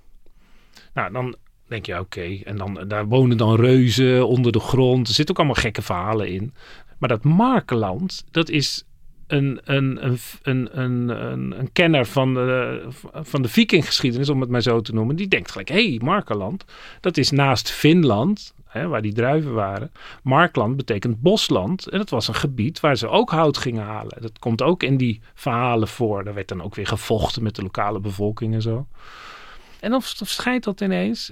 Nou, dan denk je, oké. En dan, daar wonen dan reuzen onder de grond. Er zitten ook allemaal gekke verhalen in. Maar dat Markeland, dat is een, een, een, een, een, een kenner van de, van de vikinggeschiedenis, om het maar zo te noemen. Die denkt gelijk, hé, hey, Markeland, dat is naast Finland waar die druiven waren. Markland betekent bosland. En dat was een gebied waar ze ook hout gingen halen. Dat komt ook in die verhalen voor. Daar werd dan ook weer gevochten met de lokale bevolking en zo. En dan verschijnt dat ineens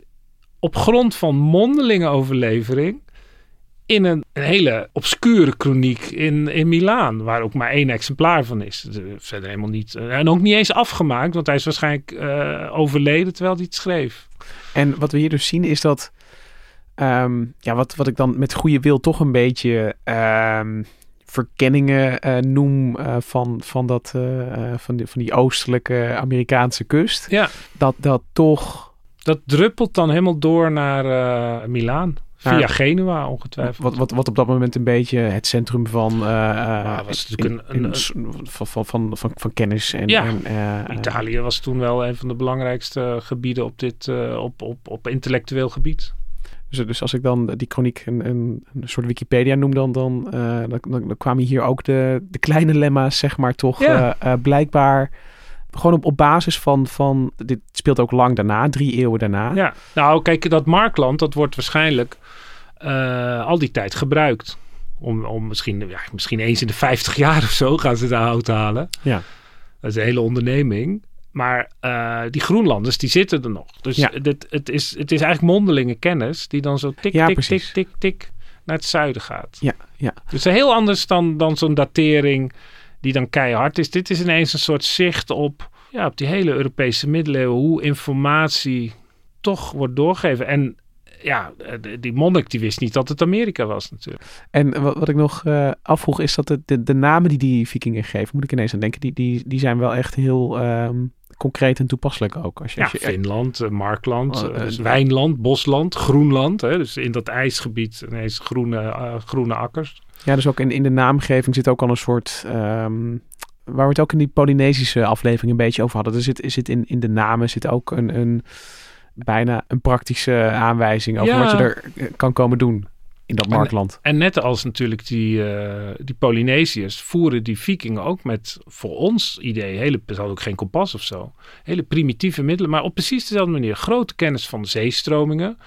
op grond van mondelinge overlevering in een, een, hele obscure kroniek in, in Milaan, waar ook maar één exemplaar van is. Verder helemaal niet. En ook niet eens afgemaakt, want hij is waarschijnlijk uh, overleden terwijl hij het schreef. En wat we hier dus zien is dat Um, ja, wat, wat ik dan met goede wil toch een beetje um, verkenningen uh, noem uh, van, van, dat, uh, van, die, van die oostelijke Amerikaanse kust. Ja. Dat dat toch... Dat druppelt dan helemaal door naar Milaan. Via ja. Genua ongetwijfeld. Wat, wat, wat op dat moment een beetje het centrum van, uh, was natuurlijk een, een, een, van, van, van, van, van kennis. En, ja, en, uh, Italië was toen wel een van de belangrijkste gebieden op, dit, uh, op, op, op intellectueel gebied. Dus, dus als ik dan die chroniek een, een, een soort Wikipedia noem, dan, dan, uh, dan, dan, dan, kwamen hier ook de, de kleine lemma's, zeg maar, toch ja. uh, uh, blijkbaar gewoon op, op basis van, van, dit speelt ook lang daarna, drie eeuwen daarna. Ja, nou kijk, dat Markland, dat wordt waarschijnlijk al die tijd gebruikt. Om, om misschien, ja, misschien eens in de 50 jaar of zo gaan ze daar hout halen. Ja. Dat is een hele onderneming. Maar uh, die Groenlanders, die zitten er nog. Dus ja. dit, het, is, het is eigenlijk mondelinge kennis die dan zo tik, ja, tik, precies. tik, tik, tik naar het zuiden gaat. Ja, ja. Dus heel anders dan, dan zo'n datering die dan keihard is. Dit is ineens een soort zicht op, ja, op die hele Europese middeleeuwen. Hoe informatie toch wordt doorgegeven. En ja, die monnik die wist niet dat het Amerika was natuurlijk. En wat, wat ik nog uh, afvroeg is dat de, de, de, namen die die vikingen geven, moet ik ineens aan denken, die, die, die zijn wel echt heel um, concreet en toepasselijk ook. Als je, ja, als je, Finland, uh, Markland, uh, dus Wijnland, Bosland, Groenland. Hè, dus in dat ijsgebied ineens groene, groene akkers. Ja, dus ook in, in de naamgeving zit ook al een soort... Um, waar we het ook in die Polynesische aflevering een beetje over hadden. Er zit, zit in, in de namen zit ook een... een bijna een praktische aanwijzing over ja. wat je er kan komen doen in dat marktland. En, en net als natuurlijk die, uh, die Polynesiërs voeren die vikingen ook met voor ons idee, hele, ze hadden ook geen kompas of zo, hele primitieve middelen, maar op precies dezelfde manier. Grote kennis van de zeestromingen,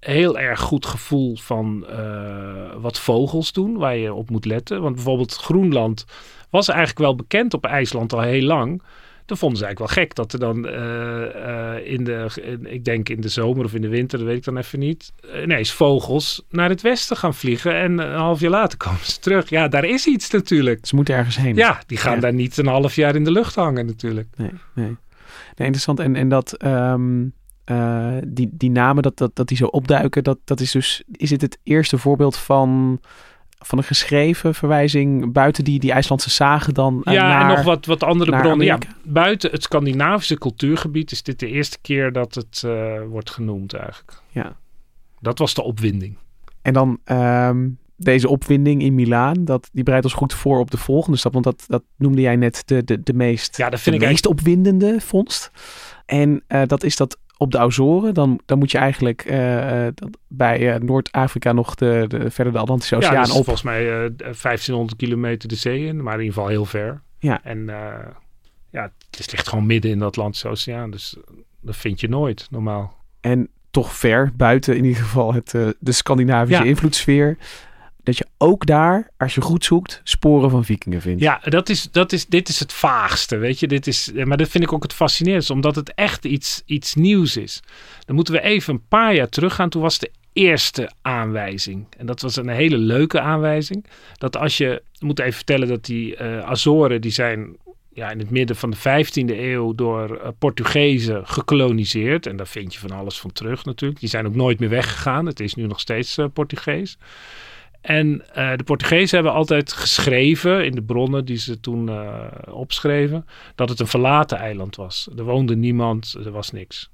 heel erg goed gevoel van uh, wat vogels doen, waar je op moet letten. Want bijvoorbeeld Groenland was eigenlijk wel bekend op IJsland al heel lang. Dan vonden ze eigenlijk wel gek dat er dan eh, eh, in de, in- ik denk in de zomer of in de winter, dat weet ik dan even niet, ineens vogels naar het westen gaan vliegen. En een half jaar later komen ze terug. Ja, daar is iets natuurlijk. Ze moeten ergens heen. Ja, die gaan Ja. daar niet een half jaar in de lucht hangen natuurlijk. Nee, nee. nee interessant. En, en dat ehm, eh, die, die namen, dat, dat, dat die zo opduiken, dat, dat is dus, is dit het eerste voorbeeld van, van een geschreven verwijzing buiten die, die IJslandse zagen dan eh, Ja, naar... en nog wat, wat andere bronnen. Ja, buiten het Scandinavische cultuurgebied is dit de eerste keer dat het eh, wordt genoemd eigenlijk. Ja. Dat was de opwinding. En dan ehm, deze opwinding in Milaan, dat, die bereidt ons goed voor op de volgende stap. Want dat, dat noemde jij net de, de, de meest, Ja, dat vind de ik meest opwindende vondst. En eh, dat is dat op de Azoren, dan, dan moet je eigenlijk eh, eh, bij eh, Noord-Afrika nog de, de, verder de Atlantische Ja, Oceaan is op. volgens mij eh 1500 kilometer de zee in, maar in ieder geval heel ver. Ja. En ja, het ligt gewoon midden in de Atlantische Oceaan, dus dat vind je nooit normaal. En toch ver buiten in ieder geval het, de Scandinavische Ja. invloedssfeer. Dat je ook daar, als je goed zoekt, sporen van vikingen vindt. Ja, dat is, dat is, dit is het vaagste, weet je. Dit is, maar dat vind ik ook het fascinerendste, omdat het echt iets, iets nieuws is. Dan moeten we even een paar jaar teruggaan. Toen was de eerste aanwijzing. En dat was een hele leuke aanwijzing. Dat als je, ik moet even vertellen dat die eh, Azoren, die zijn ja, in het midden van de 15e eeuw door eh, Portugezen gekoloniseerd. En daar vind je van alles van terug natuurlijk. Die zijn ook nooit meer weggegaan. Het is nu nog steeds eh, Portugees. En eh, de Portugezen hebben altijd geschreven in de bronnen die ze toen eh, opschreven, dat het een verlaten eiland was. Er woonde niemand, er was niks.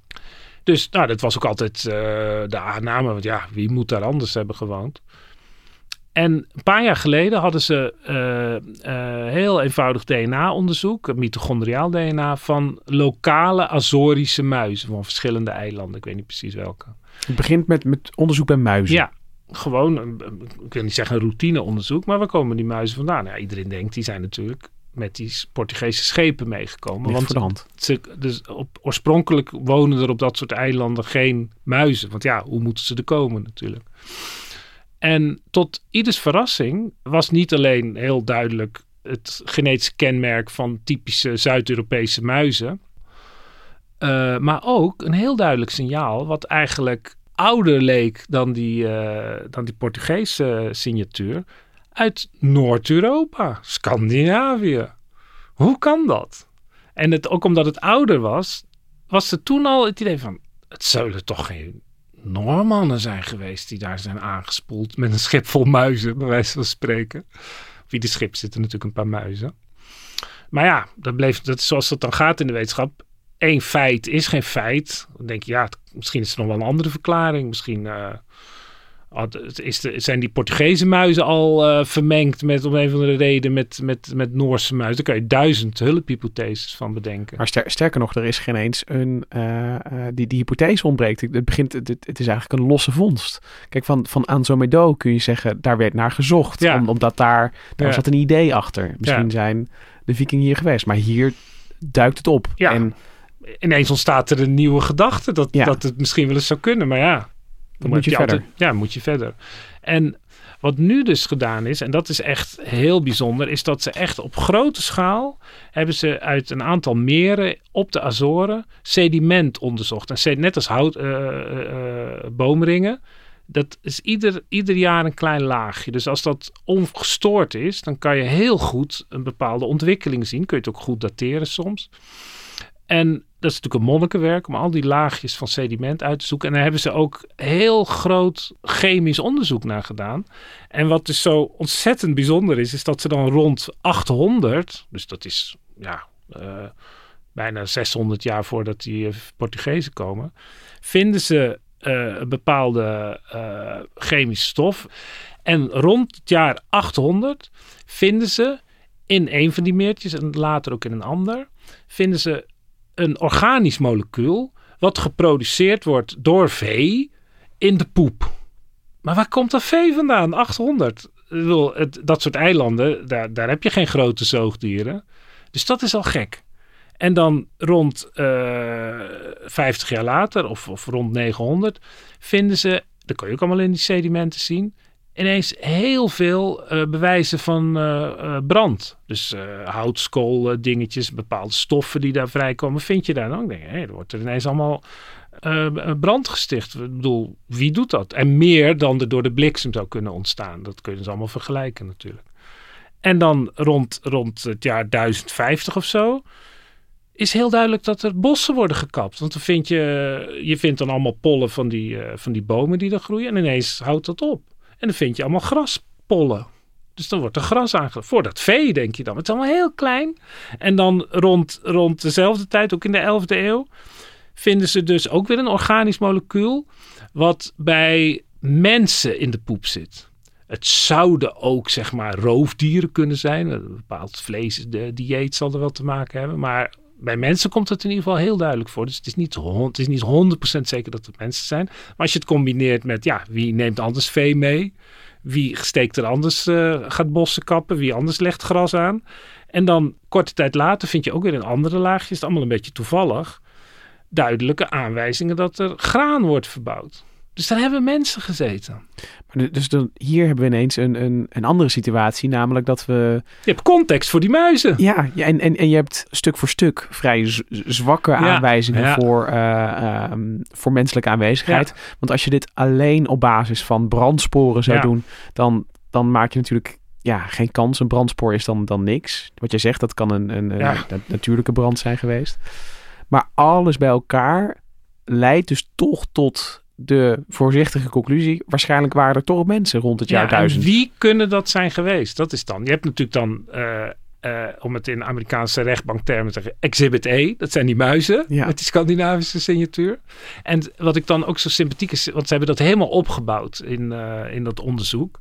Dus nou, dat was ook altijd eh, de aanname, want ja, wie moet daar anders hebben gewoond? En een paar jaar geleden hadden ze heel eenvoudig DNA-onderzoek, mitochondriaal DNA, van lokale Azorische muizen van verschillende eilanden. Ik weet niet precies welke. Het begint met, met onderzoek bij muizen. Ja, gewoon, een- een- ik wil niet zeggen een routineonderzoek, maar waar komen die muizen vandaan? Nou, ja, iedereen denkt, die zijn natuurlijk met die Portugese schepen meegekomen. Ligt Want ze, dus op, oorspronkelijk wonen er op dat soort eilanden geen muizen. Want ja, hoe moeten ze er komen natuurlijk? En tot ieders verrassing was niet alleen heel duidelijk het genetische kenmerk van typische Zuid-Europese muizen. eh, maar ook een heel duidelijk signaal wat eigenlijk ouder leek dan die, eh, dan die Portugese signatuur. Uit Noord-Europa, Scandinavië. Hoe kan dat? En het, ook omdat het ouder was, was er toen al het idee van... het zullen toch geen Noormannen zijn geweest die daar zijn aangespoeld... met een schip vol muizen, bij wijze van spreken. Op ieder schip zitten natuurlijk een paar muizen. Maar ja, dat bleef, dat zoals dat dan gaat in de wetenschap. Eén feit is geen feit. Dan denk je, ja, het- misschien is er nog wel een andere verklaring. Misschien eh, had- is de, zijn die Portugese muizen al eh, vermengd met om een of andere reden met, met, met Noorse muizen. Daar kan je duizend hulphypotheses van bedenken. Maar ster- sterker nog, er is geen eens een... eh, die, die hypothese ontbreekt. Het, begint, het, het is eigenlijk een losse vondst. Kijk, van, van Anzomedo kun je zeggen, daar werd naar gezocht. Ja. Om, omdat daar, daar Ja. zat een idee achter. Misschien Ja. zijn de vikingen hier geweest. Maar hier duikt het op. Ja. En Ineens ontstaat er een nieuwe gedachte dat, Ja. dat het misschien wel eens zou kunnen. Maar ja, dan moet je verder. altijd- ja, moet je verder. En wat nu dus gedaan is, en dat is echt heel bijzonder, is dat ze echt op grote schaal hebben ze uit een aantal meren op de Azoren sediment onderzocht. En net als hout, eh, eh, eh, boomringen. Dat is ieder, ieder jaar een klein laagje. Dus als dat ongestoord is, dan kan je heel goed een bepaalde ontwikkeling zien. Kun je het ook goed dateren soms. En dat is natuurlijk een monnikenwerk om al die laagjes van sediment uit te zoeken. En daar hebben ze ook heel groot chemisch onderzoek naar gedaan. En wat dus zo ontzettend bijzonder is, is dat ze dan rond 800, dus dat is ja, eh, bijna 600 jaar voordat die eh, Portugezen komen, vinden ze eh, een bepaalde eh, chemische stof. En rond het jaar 800 vinden ze in een van die meertjes en later ook in een ander, vinden ze een organisch molecuul wat geproduceerd wordt door vee in de poep. Maar waar komt dat vee vandaan? 800. Ik bedoel, het, dat soort eilanden, daar, daar heb je geen grote zoogdieren. Dus dat is al gek. En dan rond eh 50 jaar later, of, of rond 900, vinden ze, dat kan je ook allemaal in die sedimenten zien, ineens heel veel eh, bewijzen van eh, eh, brand. Dus eh houtskool dingetjes, bepaalde stoffen die daar vrijkomen, vind je daar dan? Ik denk, hé, er wordt er ineens allemaal brand gesticht. Ik bedoel, wie doet dat? En meer dan er door de bliksem zou kunnen ontstaan. Dat kunnen ze allemaal vergelijken natuurlijk. En dan rond, rond het jaar 1050 of zo is heel duidelijk dat er bossen worden gekapt. Want dan vind je, je vindt dan allemaal pollen van die, van die bomen die er groeien. En ineens houdt dat op. En dan vind je allemaal graspollen. Dus dan wordt er gras aangelegd. Voor dat vee, denk je dan. Het is allemaal heel klein. En dan rond, rond dezelfde tijd, ook in de 11e eeuw, vinden ze dus ook weer een organisch molecuul. wat bij mensen in de poep zit. Het zouden ook, zeg maar, roofdieren kunnen zijn. Een bepaald vleesdieet zal er wel te maken hebben. Maar bij mensen komt het in ieder geval heel duidelijk voor. Dus het is niet, het is niet 100% zeker dat het mensen zijn. Maar als je het combineert met, ja, wie neemt anders vee mee? Wie steekt er anders, eh, gaat bossen kappen? Wie anders legt gras aan? En dan korte tijd later vind je ook weer in andere laagjes, het is allemaal een beetje toevallig, duidelijke aanwijzingen dat er graan wordt verbouwd. Dus daar hebben mensen gezeten. Maar du- dus dan, hier hebben we ineens een, een, een andere situatie, namelijk dat we... Je hebt context voor die muizen. Ja, ja en, en, en je hebt stuk voor stuk vrij zwakke aanwijzingen ja. Voor, eh, ehm, voor menselijke aanwezigheid. Want als je dit alleen op basis van brandsporen zou doen, dan, dan maak je natuurlijk ja, geen kans. Een brandspoor is dan, dan niks. Wat je zegt, dat kan een, een, een natuurlijke brand zijn geweest. Maar alles bij elkaar leidt dus toch tot de voorzichtige conclusie. Waarschijnlijk waren er toch mensen rond het jaar Ja, en 1000. wie kunnen dat zijn geweest? Dat is dan. Je hebt natuurlijk dan, eh, eh, om het in Amerikaanse rechtbanktermen te zeggen, Exhibit E. Dat zijn die muizen Ja. met die Scandinavische signatuur. En wat ik dan ook zo sympathiek is, want ze hebben dat helemaal opgebouwd in, eh, in dat onderzoek.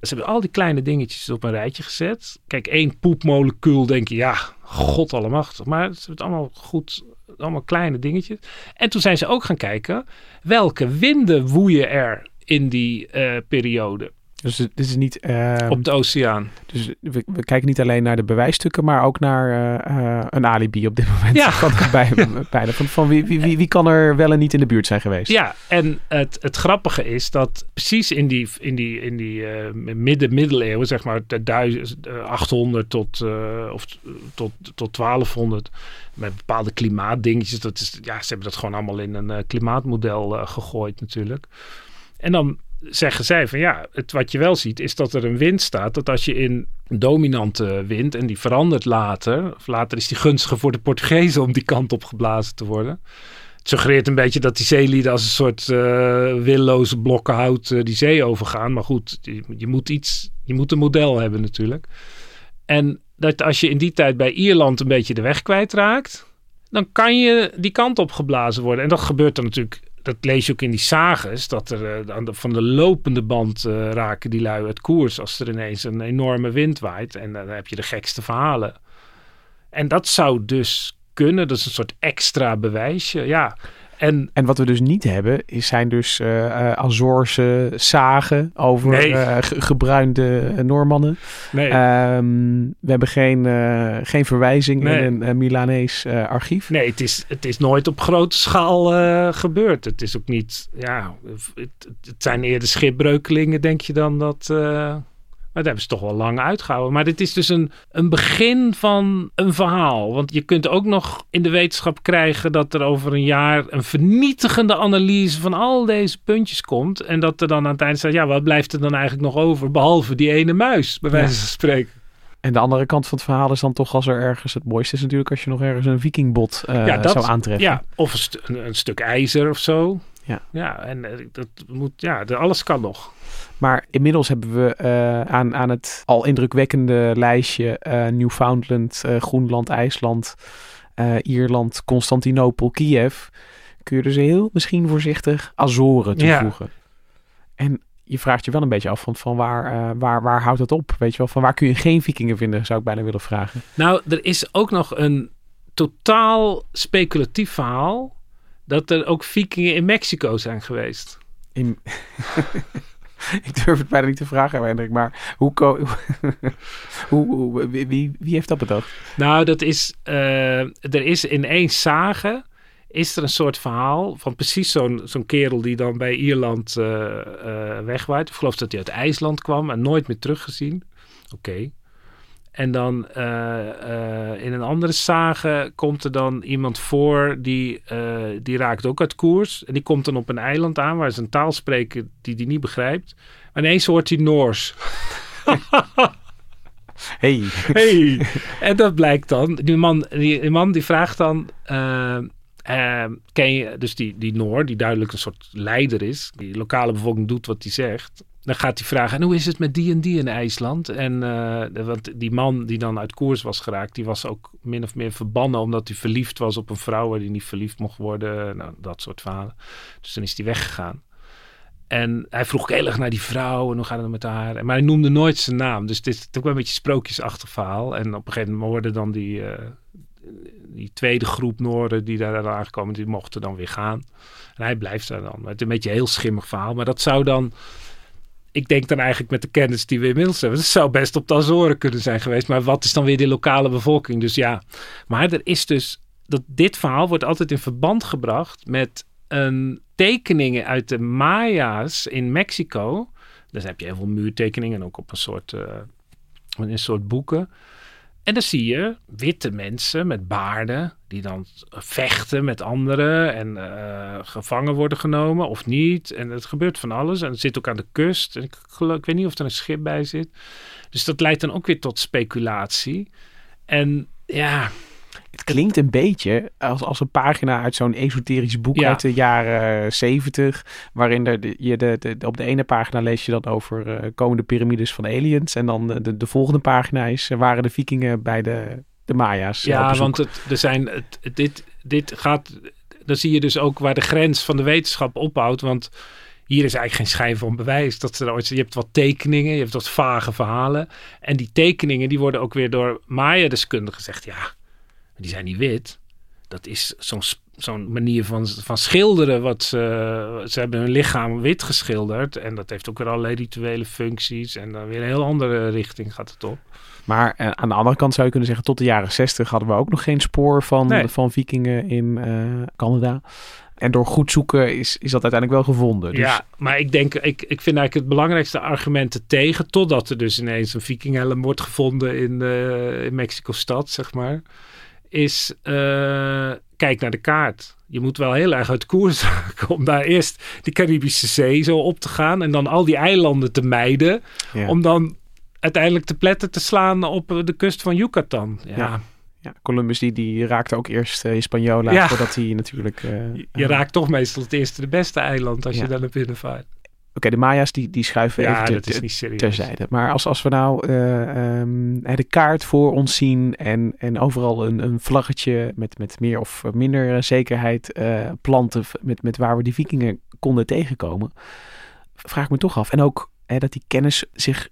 Ze hebben al die kleine dingetjes op een rijtje gezet. Kijk, één poepmolecuul denk je, ja, god allemachtig. Maar ze hebben het allemaal goed, allemaal kleine dingetjes. En toen zijn ze ook gaan kijken, welke winden woeien er in die eh, periode Dus dit is niet... ehm, op de oceaan? Dus we, we kijken niet alleen naar de bewijsstukken, maar ook naar eh, eh, een alibi op dit moment. Ja. Kan er bij, bijna. Van, van wie, wie, wie, wie kan er wel en niet in de buurt zijn geweest? Ja, en het, het grappige is dat precies in die, in die, in die eh, midden-middeleeuwen, zeg maar de duizend- eh, 800 tot, of, tot, tot 1200, met bepaalde klimaatdingetjes. Dat is, ja, ze hebben dat gewoon allemaal in een klimaatmodel gegooid natuurlijk. En dan zeggen zij van ja, het, wat je wel ziet is dat er een wind staat. Dat als je in dominante wind en die verandert later, of later is die gunstiger voor de Portugezen om die kant op geblazen te worden. Het suggereert een beetje dat die zeelieden als een soort eh willoze blokken hout eh, die zee overgaan. Maar goed, je, je moet iets, je moet een model hebben natuurlijk. En dat als je in die tijd bij Ierland een beetje de weg kwijtraakt, dan kan je die kant op geblazen worden. En dat gebeurt dan natuurlijk, dat lees je ook in die sages, dat er eh, van de lopende band eh, raken die lui uit koers als er ineens een enorme wind waait. En dan heb je de gekste verhalen. En dat zou dus kunnen, dat is een soort extra bewijsje. Ja, en En wat we dus niet hebben, is, zijn dus eh, Azorse zagen over Nee. eh, ge- gebruinde Noormannen. nee, Ehm, we hebben geen, geen verwijzing Nee. in een Milanees archief. Nee, het is, het is nooit op grote schaal gebeurd. Het is ook niet, ja, het, het zijn eerder schipbreukelingen, denk je dan dat. Maar daar hebben ze toch wel lang uitgehouden. Maar dit is dus een, een begin van een verhaal. Want je kunt ook nog in de wetenschap krijgen dat er over een jaar een vernietigende analyse van al deze puntjes komt. En dat er dan aan het eind staat, ja, wat blijft er dan eigenlijk nog over? Behalve die ene muis, bij wijze van spreken. En de andere kant van het verhaal is dan toch als er ergens... Het mooiste is natuurlijk als je nog ergens een vikingbot eh, Ja, dat- zou aantreffen. Ja, of een, een, een stuk ijzer of zo. Ja. Ja, en eh, dat moet, ja, alles kan nog. Maar inmiddels hebben we eh, aan, aan het al indrukwekkende lijstje eh, Newfoundland, eh, Groenland, IJsland, Ierland, Constantinopel, Kiev. Kun je dus heel misschien voorzichtig Azoren Ja. toevoegen. En je vraagt je wel een beetje af van, van waar, waar, waar houdt het op? Weet je wel, van waar kun je geen vikingen vinden, zou ik bijna willen vragen. Nou, er is ook nog een totaal speculatief verhaal. Dat er ook vikingen in Mexico zijn geweest. In... ik durf het bijna niet te vragen, Hendrik, maar hoe, hoe, hoe, wie, wie, heeft dat bedacht? Nou, dat is, eh, er is in één sage is er een soort verhaal van precies zo'n zo'n kerel die dan bij Ierland uh, wegwaait. Ik geloof dat hij uit IJsland kwam en nooit meer teruggezien. Oké. En dan uh, in een andere sage komt er dan iemand voor die, die raakt ook uit koers. En die komt dan op een eiland aan waar ze een taal spreken die hij niet begrijpt. Maar ineens hoort hij Noors. hey. hey. En dat blijkt dan. Die man die, die man die vraagt dan... Uh, ken dus die, die Noor, die duidelijk een soort leider is, die lokale bevolking doet wat hij zegt. Dan gaat hij vragen, en hoe is het met die en die in IJsland? En uh, want die man die dan uit koers was geraakt, die was ook min of meer verbannen omdat hij verliefd was op een vrouw waar hij niet verliefd mocht worden. Nou, dat soort verhalen. Dus dan is hij weggegaan. En hij vroeg heel erg naar die vrouw en hoe gaat het met haar. Maar hij noemde nooit zijn naam. Dus dit is ook wel een beetje sprookjesachtig verhaal. En op een gegeven moment worden dan die, uh, die tweede groep Noorden die daar aangekomen, die mochten dan weer gaan. En hij blijft daar dan. Het is een beetje een heel schimmig verhaal. Maar dat zou dan, ik denk dan eigenlijk met de kennis die we inmiddels hebben, dat zou best op de Azoren kunnen zijn geweest. Maar wat is dan weer die lokale bevolking? Dus ja, maar er is dus, dat dit verhaal wordt altijd in verband gebracht met een tekeningen uit de Maya's in Mexico. Daar heb je heel veel muurtekeningen, ook op een soort, uh, een soort boeken. En dan zie je witte mensen met baarden die dan vechten met anderen en uh, gevangen worden genomen of niet. En het gebeurt van alles. En het zit ook aan de kust. En ik, ik weet niet of er een schip bij zit. Dus dat leidt dan ook weer tot speculatie. En ja, het klinkt een beetje als, als een pagina uit zo'n esoterisch boek Ja. uit de jaren zeventig. Waarin er de, je de, de, op de ene pagina lees je dan over eh, komende piramides van aliens. En dan de, de, de volgende pagina is, eh, waren de vikingen bij de, de Maya's. eh, Ja, want het, er zijn, het, dit, dit gaat. Dan zie je dus ook waar de grens van de wetenschap ophoudt. Want hier is eigenlijk geen schijn van bewijs. Dat ze er ooit, je hebt wat tekeningen, je hebt wat vage verhalen. En die tekeningen die worden ook weer door Maya-deskundigen gezegd. Ja, die zijn niet wit. Dat is zo'n zo'n manier van, van schilderen. Wat ze, ze hebben hun lichaam wit geschilderd. En dat heeft ook weer allerlei rituele functies. En dan weer een heel andere richting gaat het op. Maar eh, aan de andere kant zou je kunnen zeggen, tot de jaren 60 hadden we ook nog geen spoor van, Nee. van vikingen in eh, Canada. En door goed zoeken is, is dat uiteindelijk wel gevonden. Dus Ja, maar ik denk, ik, ik vind eigenlijk het belangrijkste argumenten tegen, totdat er dus ineens een vikinghelm wordt gevonden in, eh in Mexico-stad, zeg maar, is eh, kijk naar de kaart. Je moet wel heel erg uit koers raken om daar eerst die Caribische Zee zo op te gaan en dan al die eilanden te mijden, ja. om dan uiteindelijk te pletten te slaan op eh, de kust van Yucatan. Ja, Ja. Ja, Columbus die, die raakte ook eerst uh, Hispaniola Ja. voordat hij natuurlijk... eh, je, je eh, raakt toch meestal het eerste de beste eiland als Ja. je daar naar binnen vaart. Oké, de Maya's die, die schuiven Ja, even serieus. terzijde. Maar als, als we nou eh, ehm, de kaart voor ons zien en, en overal een, een vlaggetje met, met meer of minder eh, zekerheid eh, planten met, met waar we die vikingen konden tegenkomen, vraag ik me toch af. En ook hè, dat die kennis zich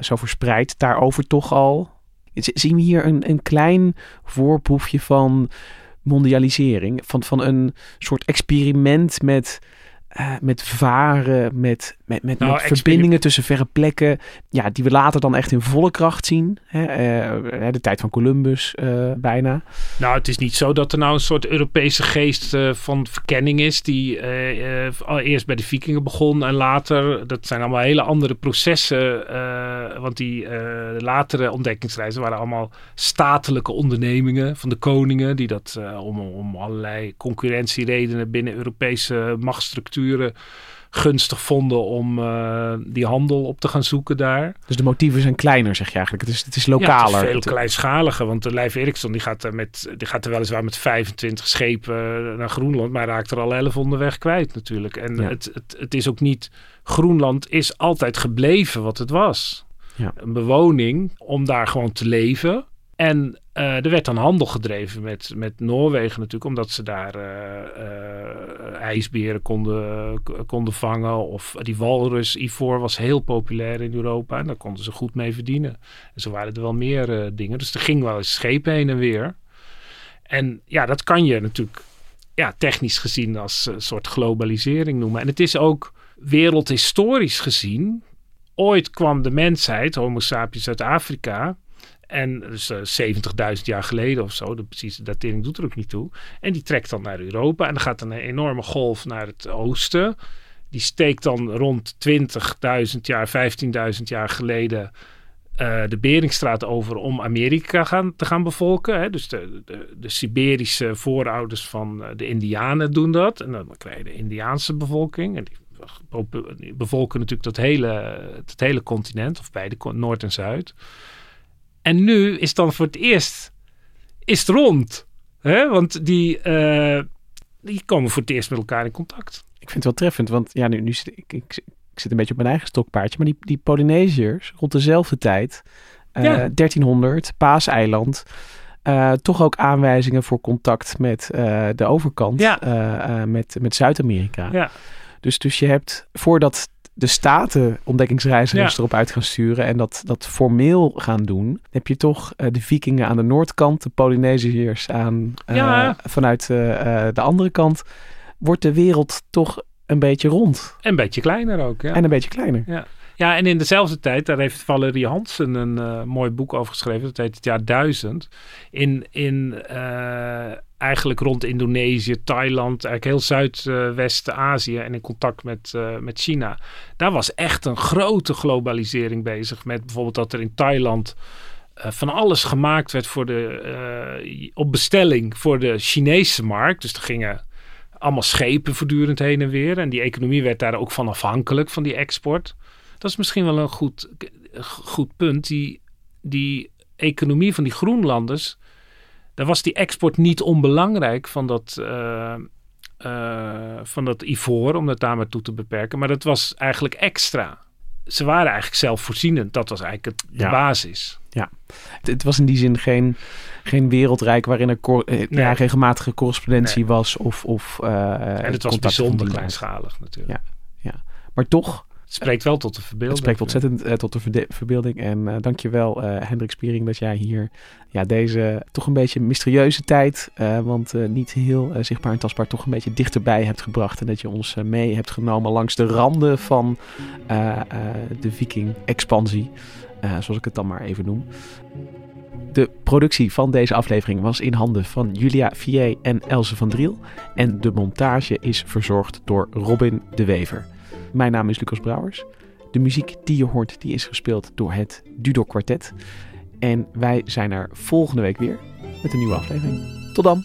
zo verspreidt, daarover toch al. Zien we hier een, een klein voorproefje van mondialisering? Van, van een soort experiment met, eh, met varen, met, met, met, Nou, met verbindingen tussen verre plekken. Ja, die we later dan echt in volle kracht zien. Hè? eh, de tijd van Columbus eh, bijna. Nou, het is niet zo dat er nou een soort Europese geest van verkenning is, die eerst bij de Vikingen begon en later, dat zijn allemaal hele andere processen, want die latere ontdekkingsreizen waren allemaal statelijke ondernemingen van de koningen, die dat om, om allerlei concurrentieredenen binnen Europese gunstig vonden om eh, die handel op te gaan zoeken daar. Dus de motieven zijn kleiner, zeg je eigenlijk. Het is, het is Ja, lokaler. het is veel kleinschaliger. Want de Lijf Eriksson die gaat, er met, die gaat er weliswaar met 25 schepen eh, naar Groenland. Maar raakt er al 11 onderweg kwijt natuurlijk. En Ja. het, het, het is ook niet... Groenland is altijd gebleven wat het was. Ja. Een bewoning om daar gewoon te leven. En eh, er werd dan handel gedreven met, met Noorwegen natuurlijk. Omdat ze daar eh, ijsberen konden, konden vangen. Of die walrus, ivoor was heel populair in Europa. En daar konden ze goed mee verdienen. En zo waren er wel meer dingen. Dus er ging wel eens schepen heen en weer. En ja, dat kan je natuurlijk ja, technisch gezien als een soort globalisering noemen. En het is ook wereldhistorisch gezien. Ooit kwam de mensheid, Homo sapiens uit Afrika. En dus uh, 70.000 jaar geleden of zo. De precieze datering doet er ook niet toe. En die trekt dan naar Europa. En dan gaat een enorme golf naar het oosten. Die steekt dan rond 20.000 jaar, 15.000 jaar geleden uh, de Beringstraat over om Amerika gaan, te gaan bevolken. Hè. Dus de, de, de, Siberische voorouders van uh, de Indianen doen dat. En dan krijg je de Indiaanse bevolking. En die, die bevolken natuurlijk dat hele, het hele continent, of beide, Noord en Zuid. En nu is dan voor het eerst is het rond. Hè? Want die, uh, die komen voor het eerst met elkaar in contact. Ik vind het wel treffend, want ja, nu, nu zit ik, ik, ik zit een beetje op mijn eigen stokpaardje, maar die, die Polynesiërs rond dezelfde tijd, uh, ja. 1300, Paaseiland, uh, toch ook aanwijzingen voor contact met de overkant, ja. met, met Zuid-Amerika. Ja. Dus, dus je hebt voordat de staten ontdekkingsreizigers ja. erop uit gaan sturen en dat, dat formeel gaan doen, heb je toch uh, de vikingen aan de noordkant, de Polynesiërs aan uh, ja. vanuit uh, de andere kant. Wordt de wereld toch een beetje rond. En een beetje kleiner ook. Ja. En een beetje kleiner. Ja. Ja, en in dezelfde tijd, daar heeft Valerie Hansen een uh, mooi boek over geschreven. Dat heet het jaar 1000. In, in uh, eigenlijk rond Indonesië, Thailand, eigenlijk heel Zuidwest-Azië en in contact met, uh, met China. Daar was echt een grote globalisering bezig. Met bijvoorbeeld dat er in Thailand van alles gemaakt werd voor de, op bestelling voor de Chinese markt. Dus er gingen allemaal schepen voortdurend heen en weer. En die economie werd daar ook van afhankelijk, van die export. Dat is misschien wel een goed, goed punt. Die, die economie van die Groenlanders, daar was die export niet onbelangrijk van dat, uh, uh, van dat ivoor, om dat daar maar toe te beperken. Maar dat was eigenlijk extra. Ze waren eigenlijk zelfvoorzienend. Dat was eigenlijk het, de ja. basis. Ja, het, het, was in die zin geen, geen wereldrijk waarin er nee. ja, regelmatige correspondentie nee. was. Of, of, uh, en het was bijzonder kleinschalig natuurlijk. Ja, ja. maar toch het spreekt wel tot de verbeelding. Het spreekt ontzettend uh, tot de verbeelding. En uh, dankjewel uh, Hendrik Spiering dat jij hier ja, deze toch een beetje mysterieuze tijd, want niet heel zichtbaar en tastbaar, toch een beetje dichterbij hebt gebracht. En dat je ons mee hebt genomen langs de randen van de Viking-expansie, zoals ik het dan maar even noem. De productie van deze aflevering was in handen van Julia Vier en Else van Driel. En de montage is verzorgd door Robin de Wever. Mijn naam is Lucas Brouwers. De muziek die je hoort, die is gespeeld door het Dudok Quartet. En wij zijn er volgende week weer met een nieuwe aflevering. Tot dan!